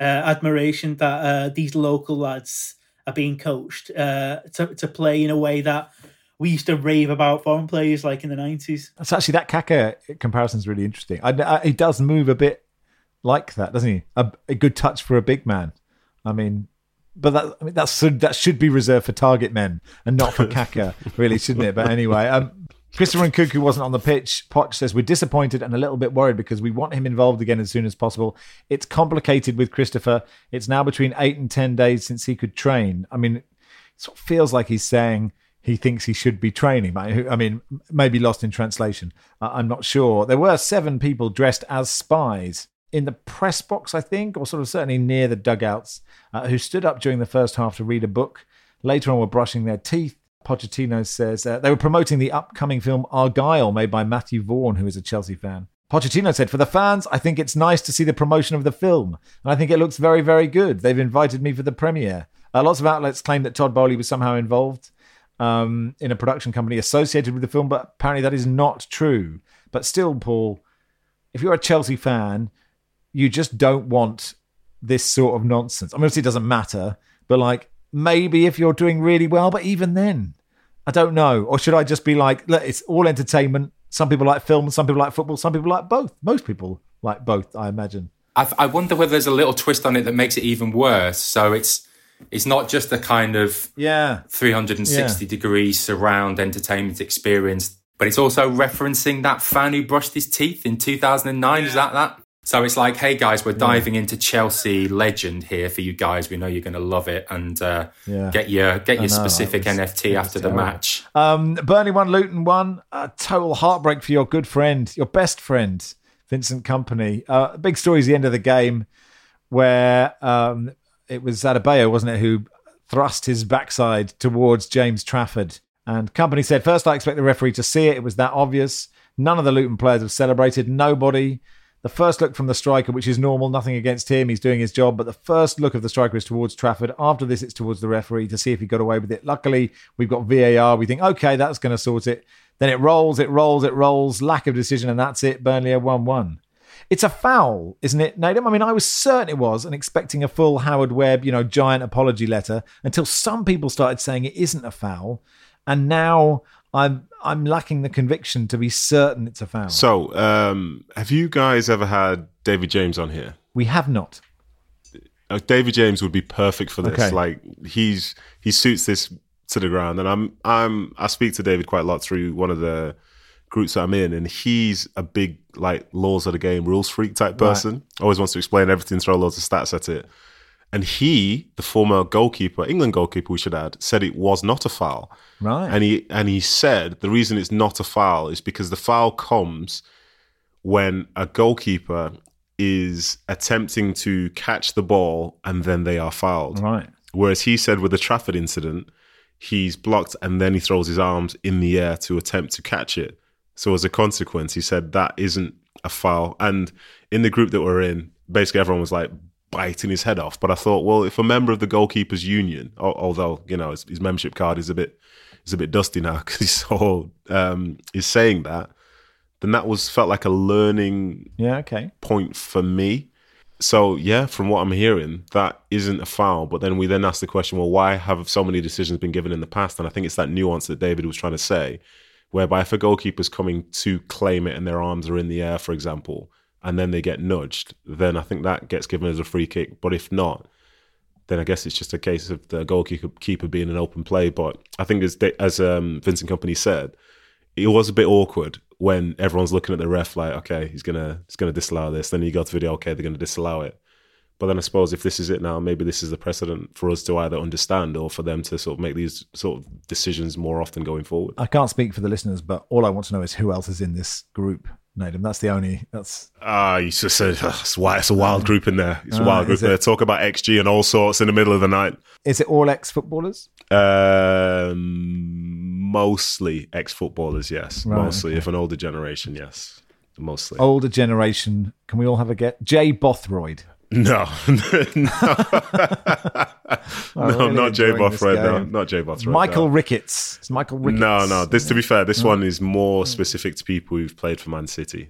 uh, admiration that uh, these local lads are being coached uh, to to play in a way that we used to rave about foreign players like in the nineties. That's actually that Kaka comparison is really interesting. I, I, he does move a bit like that, doesn't he? A, a, good touch for a big man. I mean, but that I mean, that's that should be reserved for target men and not for Kaka, really, shouldn't it? But anyway, um, Christopher Nkunku wasn't on the pitch. Poch says we're disappointed and a little bit worried because we want him involved again as soon as possible. It's complicated with Christopher. It's now between eight and ten days since he could train. I mean, it sort of feels like he's saying he thinks he should be training. I mean, maybe lost in translation. I'm not sure. There were seven people dressed as spies in the press box, I think, or sort of certainly near the dugouts, uh, who stood up during the first half to read a book. Later on, were brushing their teeth Pochettino says uh, they were promoting the upcoming film Argylle, made by Matthew Vaughn, who is a Chelsea fan. Pochettino said, For the fans, I think it's nice to see the promotion of the film, and I think it looks very, very good. They've invited me for the premiere. Uh, lots of outlets claim that Todd Boehly was somehow involved um, in a production company associated with the film, but apparently that is not true. But still, Paul, if you're a Chelsea fan, you just don't want this sort of nonsense. I mean, obviously, it doesn't matter, but like maybe if you're doing really well, but even then, I don't know. Or should I just be like, look, it's all entertainment. Some people like film, some people like football, some people like both. Most people like both, I imagine. I, I wonder whether there's a little twist on it that makes it even worse. So it's it's not just a kind of Yeah. 360 Yeah. degree surround entertainment experience, but it's also referencing that fan who brushed his teeth in 2009. Is that that? So it's like, hey guys, we're diving into Chelsea legend here for you guys. We know you're going to love it, and uh, Yeah. get your get your know, specific NFT after the match. Um, Burnley won, Luton won. A total heartbreak for your good friend, your best friend, Vincent Kompany. Uh, big story is the end of the game where um, it was Adebayo, wasn't it, who thrust his backside towards James Trafford. And Kompany said, First, I expect the referee to see it. It was that obvious. None of the Luton players have celebrated. Nobody. The first look from the striker, which is normal, nothing against him, he's doing his job. But the first look of the striker is towards Trafford. After this, it's towards the referee to see if he got away with it. Luckily, we've got VAR. We think, okay, that's going to sort it. Then it rolls, it rolls, it rolls. Lack of decision, and that's it. Burnley are 1 1. It's a foul, isn't it, Nedum? I mean, I was certain it was and expecting a full Howard Webb, you know, giant apology letter until some people started saying it isn't a foul. And now I'm I'm lacking the conviction to be certain it's a foul. So, um, have you guys ever had David James on here? we have not. Uh, David James would be perfect for this. Okay. Like he's he suits this to the ground, and I'm I'm I speak to David quite a lot through one of the groups that I'm in, and he's a big like laws of the game, rules freak type person. Always wants to explain everything, throw loads of stats at it. And he, the former goalkeeper, England goalkeeper, we should add, said it was not a foul. Right. And he and he said the reason it's not a foul is because the foul comes when a goalkeeper is attempting to catch the ball and then they are fouled. Right. Whereas he said with the Trafford incident, he's blocked and then he throws his arms in the air to attempt to catch it. So as a consequence, he said that isn't a foul. And in the group that we're in, basically everyone was like biting his head off. But I thought, well, if a member of the goalkeepers union, although you know his, his membership card is a bit is a bit dusty now because he's so um, is saying that, then that was felt like a learning Yeah, okay. point for me. So yeah, from what I'm hearing, that isn't a foul. But then we then ask the question, well, why have so many decisions been given in the past? And I think it's that nuance that David was trying to say, whereby if a goalkeeper's coming to claim it and their arms are in the air, for example, and then they get nudged, then I think that gets given as a free kick. But if not, then I guess it's just a case of the goalkeeper keeper being an open play. But I think as as um, Vincent Kompany said, it was a bit awkward when everyone's looking at the ref like, okay, he's gonna he's gonna disallow this. Then you go to video, okay, they're gonna disallow it. But then I suppose if this is it now, maybe this is the precedent for us to either understand or for them to sort of make these sort of decisions more often going forward. I can't speak for the listeners, but all I want to know is who else is in this group, Nedum. That's the only. That's Ah, you just said it's, wild, it's a wild group in there. It's a Ah, wild group is in there. Talk about XG and all sorts in the middle of the night. is it all ex footballers? Um, mostly ex footballers, yes. Right, mostly, if an older generation, yes. Mostly. Older generation. Can we all have a get? Jay Bothroyd. No, no, I'm no, really not Jay enjoying right now. No, game. not Jay Bothroyd. Michael no. Ricketts. It's Michael Ricketts. No, no. This, to be fair, this one is more specific to people who've played for Man City.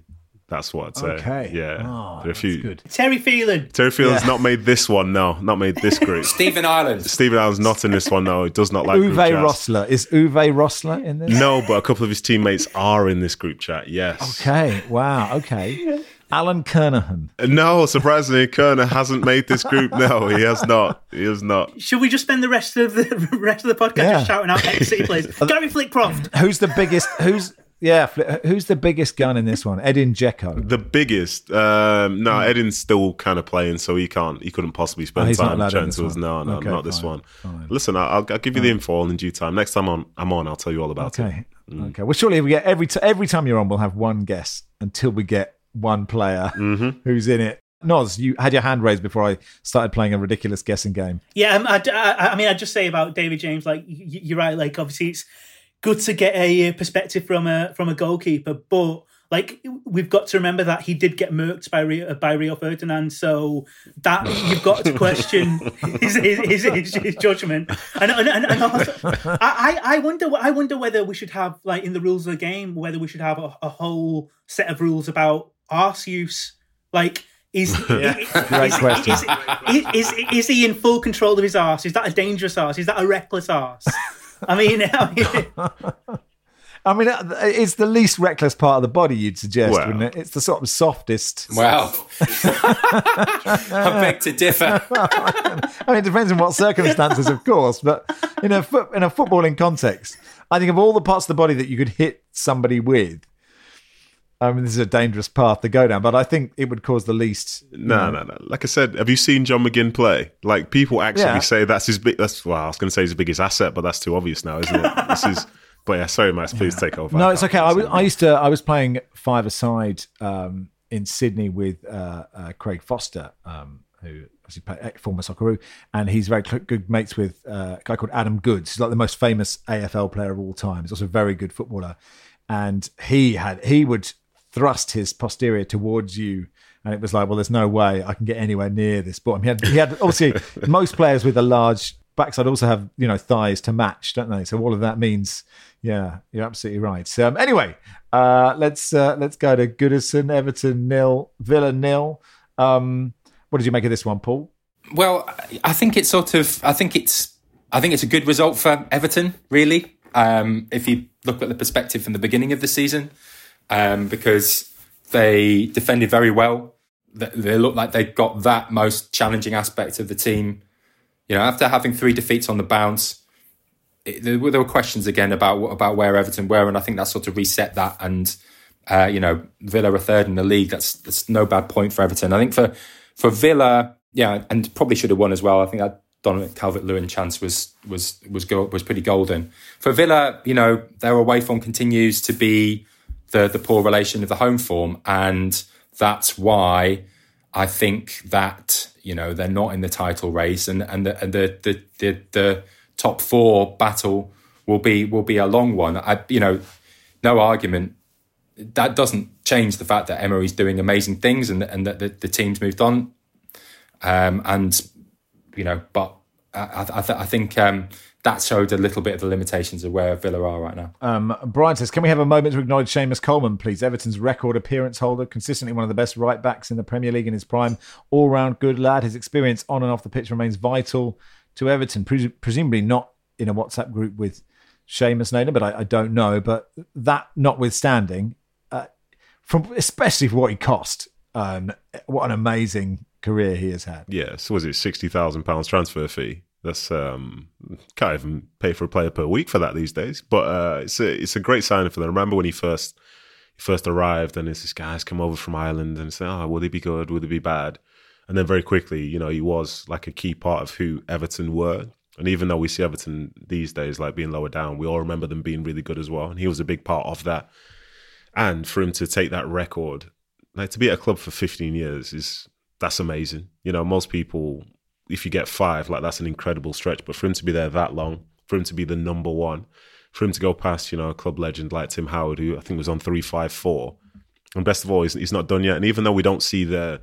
That's what I'd say. Okay. Yeah. Oh, there are a that's few. good. Terry Phelan. Terry Phelan's Yeah. not made this one. No, not made this group. Stephen Ireland. Stephen Ireland's not in this one. No, he does not like group Uwe chats. Rossler. Is Uwe Rossler in this? No, but a couple of his teammates are in this group chat. Yes. Okay. Wow. Okay. Alan Kernaghan. No, surprisingly, Kerner hasn't made this group. No, he has not. He has not. Should we just spend the rest of the rest of the podcast Yeah. just shouting out ex City players? Gary Flitcroft. Who's the biggest? Who's yeah? Who's the biggest gun in this one? Edin Dzeko. The biggest. Um, no, Edin's still kind of playing, so he can't. He couldn't possibly spend Oh, he's not time allowed chatting this to us. one. No, no, Okay, not this one. fine. Listen, I'll, I'll give you the info all in due time. Next time I'm, I'm on, I'll tell you all about it. Okay. Okay. Well, surely we get every t- every time you're on, we'll have one guest until we get one player Mm-hmm. who's in it. Noz, you had your hand raised before I started playing a ridiculous guessing game. Yeah, um, I, I, I mean, I'd just say about David James, like y- y- you're right. Like obviously, it's good to get a uh, perspective from a from a goalkeeper, but like we've got to remember that he did get murked by Rio, by Rio Ferdinand, so that you've got to question his, his, his, his, his judgment. And, and, and, and also, I, I I wonder I wonder whether we should have like in the rules of the game whether we should have a, a whole set of rules about arse use, like. Is, Great is, question. is, is, is, is he in full control of his arse? Is that a dangerous arse? Is that a reckless arse? I mean, I mean I mean, uh, it's the least reckless part of the body, you'd suggest, Well. wouldn't it? It's the sort of softest. Well, I beg to differ. I mean, it depends on what circumstances, of course, but in a foot, in a footballing context, I think of all the parts of the body that you could hit somebody with. I mean, this is a dangerous path to go down, but I think it would cause the least. No, no, no. Like I said, have you seen John McGinn play? Like people actually Yeah. say that's his big. That's well, I was going to say his biggest asset, but that's too obvious now, isn't it? this is. But yeah, sorry, Max. Please take over. No, it's okay. I, was, I used to. I was playing five aside um, in Sydney with uh, uh, Craig Foster, um, who obviously play, ex- former Socceroo, and he's very cl- good mates with uh, a guy called Adam Goodes. He's like the most famous AFL player of all time. He's also a very good footballer, and he had he would thrust his posterior towards you. And it was like, well, there's no way I can get anywhere near this bottom. He had, he had obviously most players with a large backside also have you know thighs to match, don't they? So all of that means, yeah, you're absolutely right. So, um, anyway, uh, let's uh, let's go to Goodison, Everton nil, Villa nil. Um, what did you make of this one, Paul? Well, I think it's sort of. I think it's. I think it's a good result for Everton. Really, um, if you look at the perspective from the beginning of the season, um, because they defended very well. They, looked like they got that most challenging aspect of the team. You know, after having three defeats on the bounce, it, there, were, there were questions again about about where Everton were, and I think that sort of reset that. And uh, you know, Villa are third in the league. That's that's no bad point for Everton. I think for for Villa, yeah, and probably should have won as well. I think that Donovan Calvert Lewin chance was was was go, was pretty golden for Villa. You know, their away form continues to be the the poor relation of the home form, and that's why I think that you know they're not in the title race, and and the and the the the, the top four battle will be will be a long one. I you know, no argument. That doesn't change the fact that Emery's doing amazing things, and and that the, the team's moved on. Um, and you know, but I, I, th- I think um, that showed a little bit of the limitations of where Villa are right now. Um, Brian says, "Can we have a moment to acknowledge Seamus Coleman, please? Everton's record appearance holder, consistently one of the best right backs in the Premier League in his prime, all round good lad. His experience on and off the pitch remains vital to Everton. Pres- presumably not in a WhatsApp group with Seamus Naylor, but I, I don't know. But that notwithstanding, uh, from especially for what he cost, um, what an amazing career he has had. Yeah, so was it sixty thousand pounds transfer fee? That's um can't even pay for a player per week for that these days. But uh, it's a it's a great signing for them. Remember when he first he first arrived and it's this guy's come over from Ireland and say, oh, would he be good? Would he be bad? And then very quickly, you know, he was like a key part of who Everton were. And even though we see Everton these days like being lower down, we all remember them being really good as well. And he was a big part of that. And for him to take that record, like to be at a club for 15 years is that's amazing. You know, most people, if you get five, like that's an incredible stretch. But for him to be there that long, for him to be the number one, for him to go past, you know, a club legend like Tim Howard, who I think was on three five four, and best of all, he's, he's not done yet. And even though we don't see the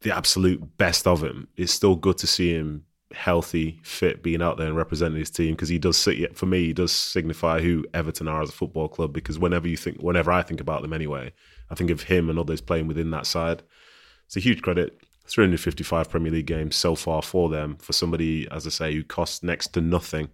the absolute best of him, it's still good to see him healthy, fit, being out there and representing his team because he does sit. For me, he does signify who Everton are as a football club. Because whenever you think, whenever I think about them, anyway, I think of him and others playing within that side. It's a huge credit. 355 Premier League games so far for them. For somebody, as I say, who cost next to nothing.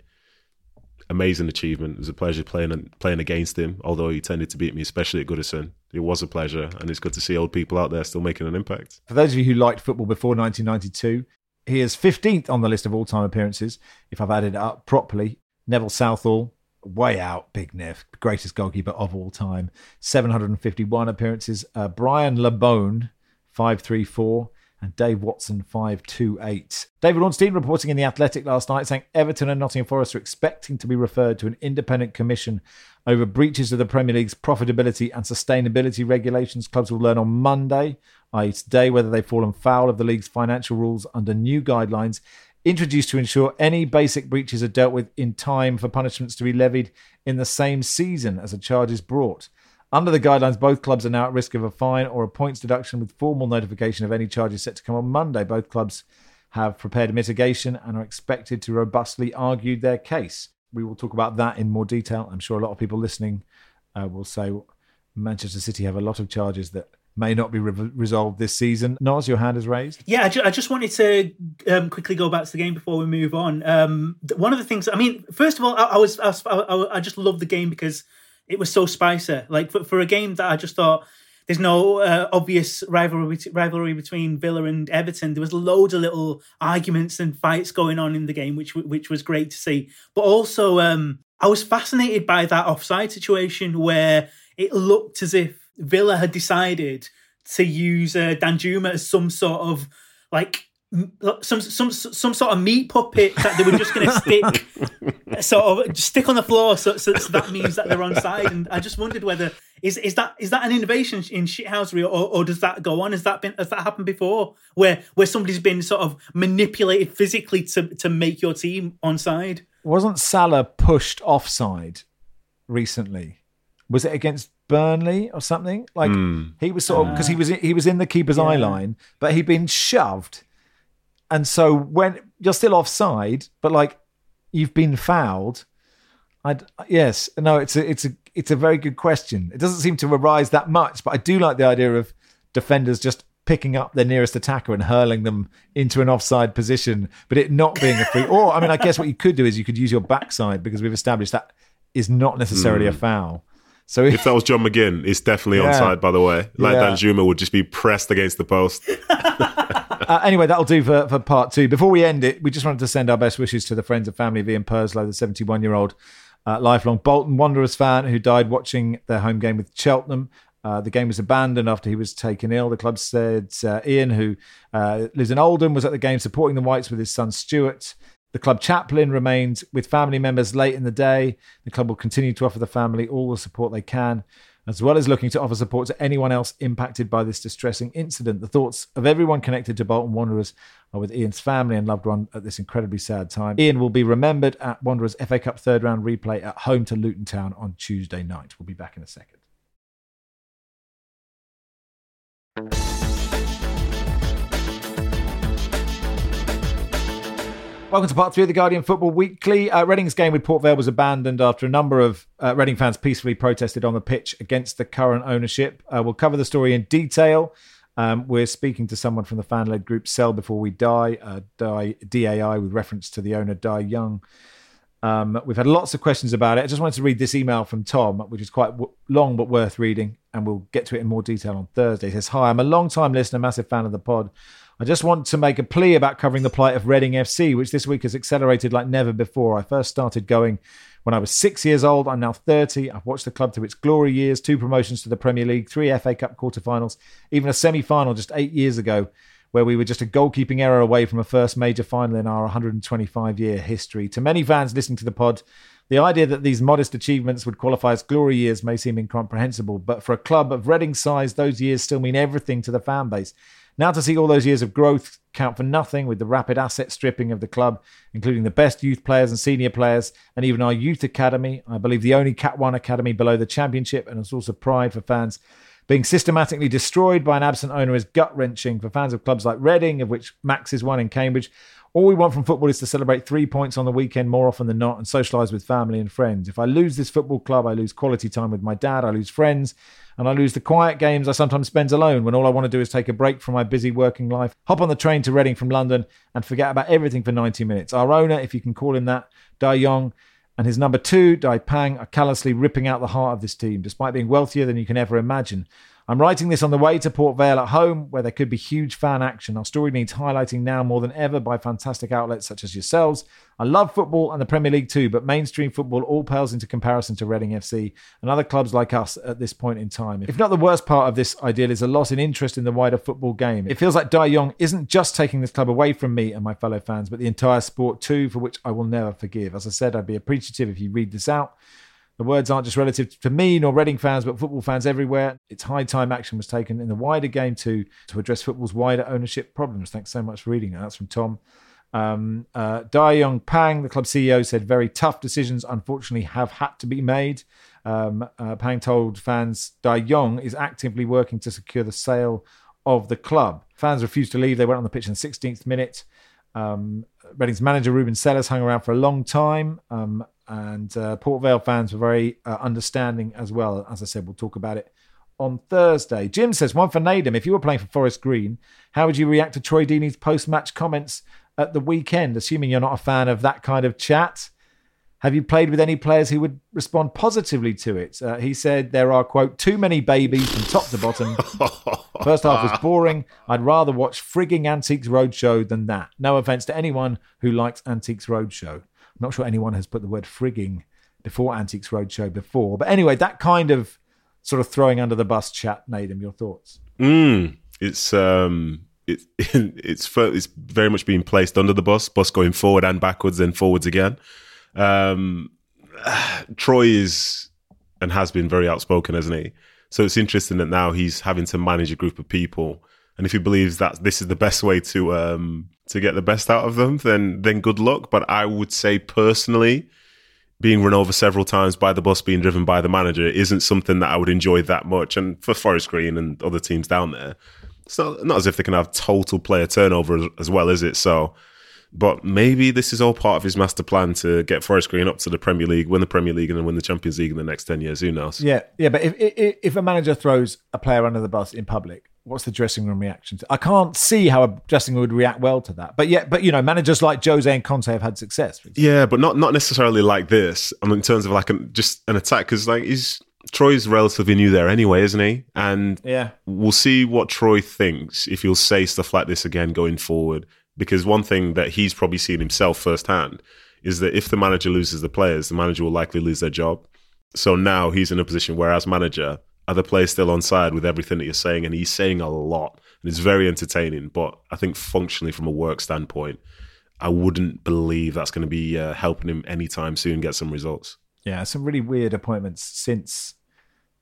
Amazing achievement. It was a pleasure playing playing against him, although he tended to beat me, especially at Goodison. It was a pleasure, and it's good to see old people out there still making an impact. For those of you who liked football before 1992, he is 15th on the list of all time appearances, if I've added it up properly. Neville Southall, way out, Big Nev, greatest goalkeeper of all time. 751 appearances. Uh, Brian Labone, 534. And Dave Watson, 528. David Ornstein reporting in The Athletic last night saying Everton and Nottingham Forest are expecting to be referred to an independent commission over breaches of the Premier League's profitability and sustainability regulations. Clubs will learn on Monday, i.e., today, whether they've fallen foul of the league's financial rules under new guidelines introduced to ensure any basic breaches are dealt with in time for punishments to be levied in the same season as a charge is brought. Under the guidelines, both clubs are now at risk of a fine or a points deduction with formal notification of any charges set to come on Monday. Both clubs have prepared mitigation and are expected to robustly argue their case. We will talk about that in more detail. I'm sure a lot of people listening uh, will say Manchester City have a lot of charges that may not be re- resolved this season. Nos, your hand is raised. Yeah, I, ju- I just wanted to um, quickly go back to the game before we move on. Um, one of the things, I mean, first of all, I, I was, I, was I, I, just loved the game because it was so spicy. Like for, for a game that I just thought there's no uh, obvious rivalry rivalry between Villa and Everton. There was loads of little arguments and fights going on in the game, which which was great to see. But also, um, I was fascinated by that offside situation where it looked as if Villa had decided to use uh, Danjuma as some sort of like some some some sort of meat puppet that they were just going to stick sort of stick on the floor so, so, so, that means that they're on side and I just wondered whether is is that is that an innovation in shithousery or, or does that go on? Has that been has that happened before where where somebody's been sort of manipulated physically to to make your team on side? Wasn't Salah pushed offside recently? Was it against Burnley or something? Like mm. he was sort of because he was he was in the keeper's yeah. eye line but he'd been shoved and so when you're still offside, but like you've been fouled, I'd yes, no, it's a it's a it's a very good question. It doesn't seem to arise that much, but I do like the idea of defenders just picking up their nearest attacker and hurling them into an offside position, but it not being a free. or I mean, I guess what you could do is you could use your backside because we've established that is not necessarily mm. a hmm. foul. So if, if, that was John McGinn, it's definitely yeah. onside. By the way, like yeah. Danjuma would just be pressed against the post. uh, anyway, that'll do for, for part two. Before we end it, we just wanted to send our best wishes to the friends and family of Ian Perslow, the 71 year old uh, lifelong Bolton Wanderers fan who died watching their home game with Cheltenham. Uh, the game was abandoned after he was taken ill. The club said uh, Ian, who uh, lives in Oldham, was at the game supporting the Whites with his son Stuart. The club chaplain remained with family members late in the day. The club will continue to offer the family all the support they can as well as looking to offer support to anyone else impacted by this distressing incident. The thoughts of everyone connected to Bolton Wanderers are with Ian's family and loved one at this incredibly sad time. Ian will be remembered at Wanderers FA Cup third round replay at home to Luton Town on Tuesday night. We'll be back in a second. Welcome to part three of the Guardian Football Weekly. Uh, Reading's game with Port Vale was abandoned after a number of uh, Reading fans peacefully protested on the pitch against the current ownership. Uh, we'll cover the story in detail. Um, we're speaking to someone from the fan led group Sell Before We Die, uh, DAI, with reference to the owner, Dai Yong. Um, we've had lots of questions about it. I just wanted to read this email from Tom, which is quite w- long but worth reading, and we'll get to it in more detail on Thursday. He says, Hi, I'm a long time listener, massive fan of the pod. I just want to make a plea about covering the plight of Reading FC, which this week has accelerated like never before. I first started going when I was six years old. I'm now 30. I've watched the club through its glory years, two promotions to the Premier League, three FA Cup quarterfinals, even a semi final just eight years ago, where we were just a goalkeeping error away from a first major final in our 125 year history. To many fans listening to the pod, the idea that these modest achievements would qualify as glory years may seem incomprehensible, but for a club of Reading's size, those years still mean everything to the fan base. Now to see all those years of growth count for nothing with the rapid asset stripping of the club, including the best youth players and senior players, and even our youth academy. I believe the only Cat 1 academy below the championship, and a source of pride for fans. Being systematically destroyed by an absent owner is gut wrenching for fans of clubs like Reading, of which Max is one in Cambridge. All we want from football is to celebrate three points on the weekend more often than not and socialise with family and friends. If I lose this football club, I lose quality time with my dad, I lose friends, and I lose the quiet games I sometimes spend alone when all I want to do is take a break from my busy working life, hop on the train to Reading from London, and forget about everything for 90 minutes. Our owner, if you can call him that, Dai Yong, and his number two, Dai Pang, are callously ripping out the heart of this team, despite being wealthier than you can ever imagine. I'm writing this on the way to Port Vale at home, where there could be huge fan action. Our story needs highlighting now more than ever by fantastic outlets such as yourselves. I love football and the Premier League too, but mainstream football all pales into comparison to Reading FC and other clubs like us at this point in time. If not the worst part of this ideal is a loss in interest in the wider football game. It feels like Dai Yong isn't just taking this club away from me and my fellow fans, but the entire sport too, for which I will never forgive. As I said, I'd be appreciative if you read this out. The words aren't just relative to me nor Reading fans, but football fans everywhere. It's high time action was taken in the wider game too to address football's wider ownership problems. Thanks so much for reading that. That's from Tom. Um, uh, Dayong Pang, the club CEO, said very tough decisions unfortunately have had to be made. Um, uh, Pang told fans Dai Yong is actively working to secure the sale of the club. Fans refused to leave. They went on the pitch in the 16th minute. Um, Reading's manager Ruben Sellés hung around for a long time. Um, and uh, Port Vale fans were very uh, understanding as well. As I said, we'll talk about it on Thursday. Jim says, one for Nedum. If you were playing for Forest Green, how would you react to Troy Deeney's post match comments at the weekend, assuming you're not a fan of that kind of chat? Have you played with any players who would respond positively to it? Uh, he said there are, quote, too many babies from top to bottom. First half was boring. I'd rather watch frigging Antiques Roadshow than that. No offense to anyone who likes Antiques Roadshow. Not sure anyone has put the word frigging before Antiques Roadshow before. But anyway, that kind of sort of throwing under the bus chat, Nedum, your thoughts? Mm, it's um, it, it's it's very much being placed under the bus, bus going forward and backwards, and forwards again. Um, Troy is and has been very outspoken, hasn't he? So it's interesting that now he's having to manage a group of people, and if he believes that this is the best way to um to get the best out of them, then then good luck. But I would say personally, being run over several times by the bus being driven by the manager isn't something that I would enjoy that much. And for Forest Green and other teams down there, it's not, not as if they can have total player turnover as, as, well, is it? So, but maybe this is all part of his master plan to get Forest Green up to the Premier League, win the Premier League, and then win the Champions League in the next 10 years. Who knows? Yeah, yeah. But if, if, if a manager throws a player under the bus in public, what's the dressing room reaction to? I can't see how a dressing room would react well to that. But yeah, but you know, managers like Jose and Conte have had success. Yeah, but not not necessarily like this. I mean, in terms of like an, just an attack, because like he's Troy's relatively new there anyway, isn't he? And yeah, we'll see what Troy thinks if he'll say stuff like this again going forward. Because one thing that he's probably seen himself firsthand is that if the manager loses the players, the manager will likely lose their job. So now he's in a position where, as manager, the players still on side with everything that you're saying? And he's saying a lot, and it's very entertaining. But I think functionally, from a work standpoint, I wouldn't believe that's going to be uh, helping him anytime soon get some results. Yeah, some really weird appointments since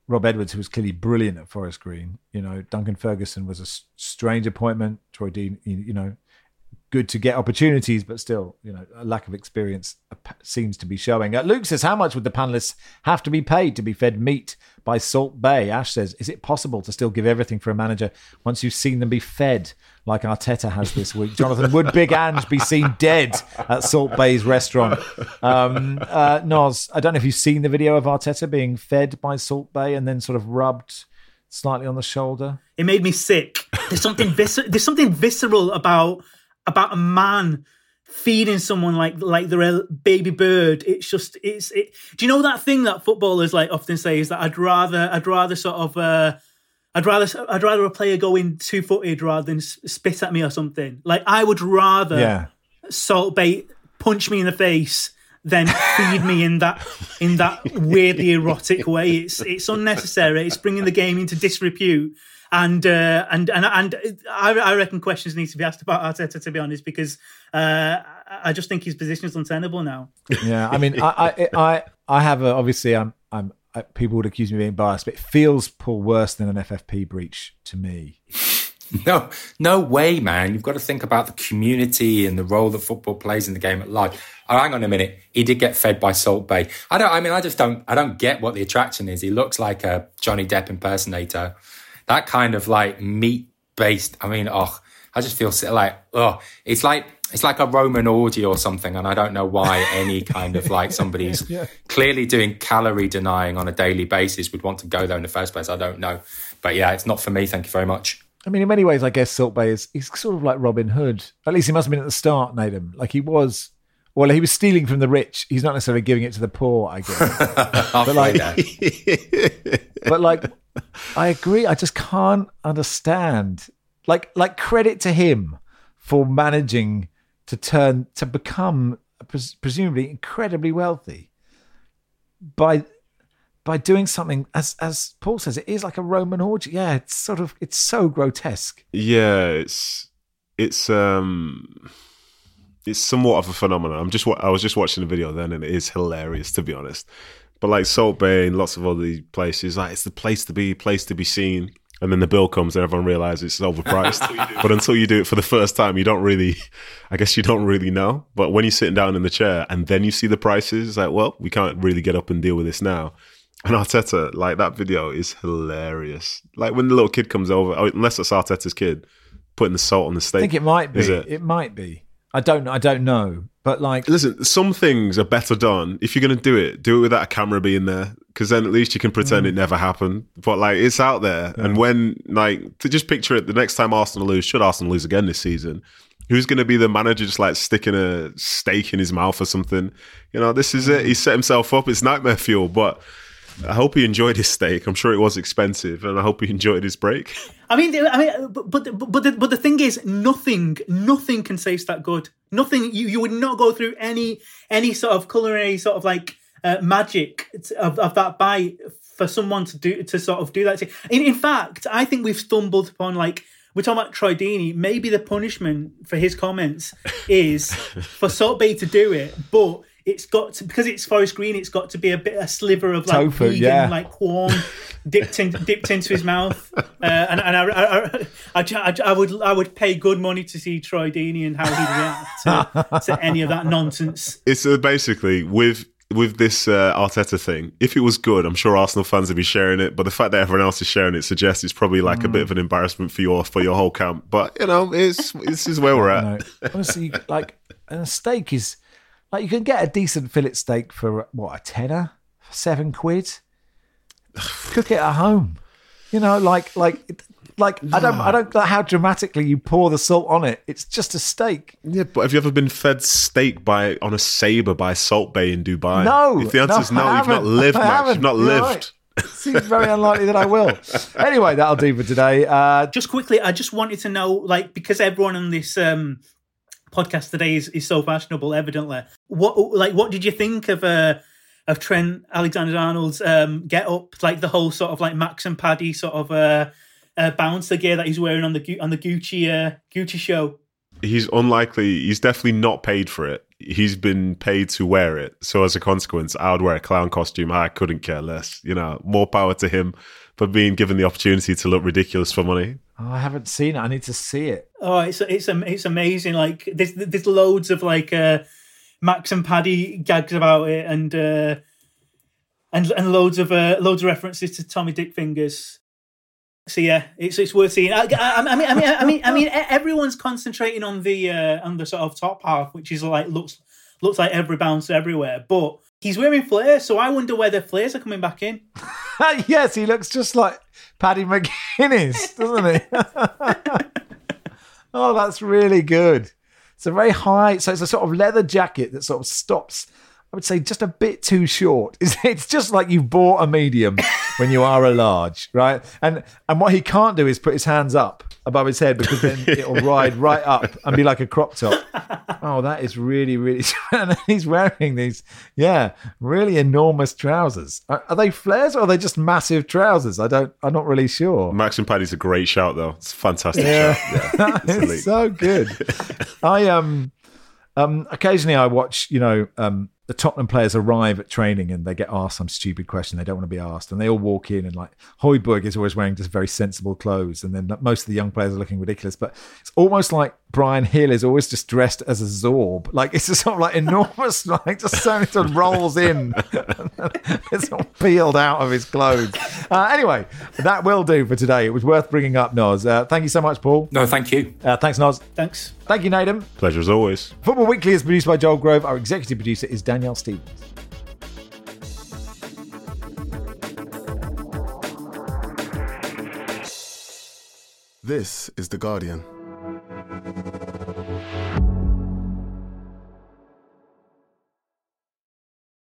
Rob Edwards, who was clearly brilliant at Forest Green. You know, Duncan Ferguson was a strange appointment. Troy Deeney, you know, good to get opportunities, but still, you know, a lack of experience seems to be showing. Uh, Luke says, How much would the panelists have to be paid to be fed meat by Salt Bae? Ash says, Is it possible to still give everything for a manager once you've seen them be fed like Arteta has this week? Jonathan, would Big Ange be seen dead at Salt Bae's restaurant? Um, uh, Noz, I don't know if you've seen the video of Arteta being fed by Salt Bae and then sort of rubbed slightly on the shoulder. It made me sick. There's something vis- there's something visceral about about a man feeding someone like like they're a baby bird. It's just it's it. Do you know that thing that footballers like often say is that I'd rather I'd rather sort of uh, I'd rather I'd rather a player go in two footed rather than spit at me or something. Like I would rather yeah. Salt Bae punch me in the face than feed me in that in that weirdly erotic way. It's it's unnecessary. It's bringing the game into disrepute and uh, and and and I, I, reckon questions need to be asked about Arteta to be honest, because uh, I just think his position is untenable now. Yeah, I mean, I I I, I have a, obviously I'm I'm I, people would accuse me of being biased, but it feels Paul worse than an FFP breach to me. No, no way, man. You've got to think about the community and the role that football plays in the game at large. Oh, hang on a minute. He did get fed by Salt Bae. I don't. I mean, I just don't. I don't get what the attraction is. He looks like a Johnny Depp impersonator that kind of like meat based. I mean, oh, I just feel like oh, it's like it's like a Roman orgy or something, and I don't know why any kind of like somebody's yeah. clearly doing calorie denying on a daily basis would want to go there in the first place. I don't know, but yeah, it's not for me. Thank you very much. I mean, in many ways, I guess Salt Bae is he's sort of like Robin Hood. At least he must have been at the start, Nedum. Like he was. Well, he was stealing from the rich. He's not necessarily giving it to the poor, I guess. but like, but like, I agree. I just can't understand. Like, like credit to him for managing to turn to become pres- presumably incredibly wealthy by by doing something as as Paul says. It is like a Roman orgy. Yeah, it's sort of it's so grotesque. Yeah, it's it's um it's somewhat of a phenomenon. I'm just I was just watching the video then, and it is hilarious to be honest. But like Salt Bae and lots of other places, like it's the place to be, place to be seen. And then the bill comes and everyone realizes it's overpriced. but until you do it for the first time, you don't really, I guess you don't really know. But when you're sitting down in the chair and then you see the prices, it's like, well, we can't really get up and deal with this now. And Arteta, like that video is hilarious. Like when the little kid comes over, oh, unless it's Arteta's kid, putting the salt on the steak. I think it might be. It? it? might be. I don't. I don't know. But like, listen, some things are better done. If you're going to do it, do it without a camera being there, because then at least you can pretend mm. it never happened. But like, it's out there, yeah. and when like to just picture it, the next time Arsenal lose, should Arsenal lose again this season, who's going to be the manager just like sticking a stake in his mouth or something? You know, this is it. He set himself up. It's nightmare fuel, but I hope he enjoyed his steak. I'm sure it was expensive, and I hope he enjoyed his break. I mean, I mean, but but but the, but the thing is, nothing, nothing can taste that good. Nothing. You, you would not go through any any sort of culinary sort of like uh, magic of, of that bite for someone to do to sort of do that. In, in fact, I think we've stumbled upon like we're talking about Deeney. Maybe the punishment for his comments is for Salt Bae to do it, but it's got to because it's forest green. It's got to be a bit a sliver of like Tofu, vegan, yeah. like corn dipped in, dipped into his mouth. Uh, and and I I, I, I, I, would I would pay good money to see Troy Deeney and how he'd react to, to any of that nonsense. It's uh, basically with with this uh, Arteta thing, if it was good, I'm sure Arsenal fans would be sharing it. But the fact that everyone else is sharing it suggests it's probably like mm. a bit of an embarrassment for your for your whole camp. But you know, it's this is where we're at. Honestly, like a steak is like you can get a decent fillet steak for what a tenner, seven quid. Cook it at home. You know, like like like no. I don't I don't know how dramatically you pour the salt on it. It's just a steak. Yeah, but have you ever been fed steak by on a saber by Salt Bae in Dubai? No. If the answer no, is no, you've not lived much. You've not You're lived. Right. Seems very unlikely that I will. Anyway, that'll do for today. Uh, just quickly, I just wanted to know, like, because everyone on this um, podcast today is, is so fashionable, evidently. What like what did you think of uh of Trent Alexander Arnold's um get up, like the whole sort of like Max and Paddy sort of uh, uh bouncer gear that he's wearing on the on the Gucci uh Gucci show? He's unlikely he's definitely not paid for it. He's been paid to wear it. So as a consequence, I would wear a clown costume. I couldn't care less. You know, more power to him for being given the opportunity to look ridiculous for money. Oh, I haven't seen it. I need to see it. Oh, it's it's it's amazing. Like there's there's loads of like uh, Max and Paddy gags about it, and uh, and and loads of uh, loads of references to Tommy Dick Fingers. So yeah, it's it's worth seeing. I, I, I, mean, I mean, I mean, I mean, everyone's concentrating on the uh, on the sort of top half, which is like looks looks like every bouncer everywhere. But he's wearing flares, so I wonder whether flares are coming back in. yes, he looks just like Paddy McGuinness, doesn't he? oh, that's really good. It's a very high, so it's a sort of leather jacket that sort of stops. I would say just a bit too short. It's, just like you've bought a medium when you are a large, right? And and what he can't do is put his hands up above his head because then it'll ride right up and be like a crop top. Oh, that is really, really. And he's wearing these, yeah, really enormous trousers. Are, are, they flares or are they just massive trousers? I don't. I'm not really sure. Max and Paddy's a great shout though. It's fantastic yeah. shout. Yeah, it's so good. I um um occasionally I watch you know um the Tottenham players arrive at training and they get asked some stupid question they don't want to be asked, and they all walk in and like Højbjerg is always wearing just very sensible clothes, and then most of the young players are looking ridiculous. But it's almost like Bryan Gil is always just dressed as a Zorb, like it's just sort of like enormous, like just so it rolls in, it's all peeled out of his clothes. Uh, anyway, that will do for today. It was worth bringing up, Nos. Uh, thank you so much, Paul. No, thank you. Uh, thanks, Nos. Thanks. Thank you, Nedum. Pleasure as always. Football Weekly is produced by Joel Grove. Our executive producer is Danielle Stevens. This is The Guardian.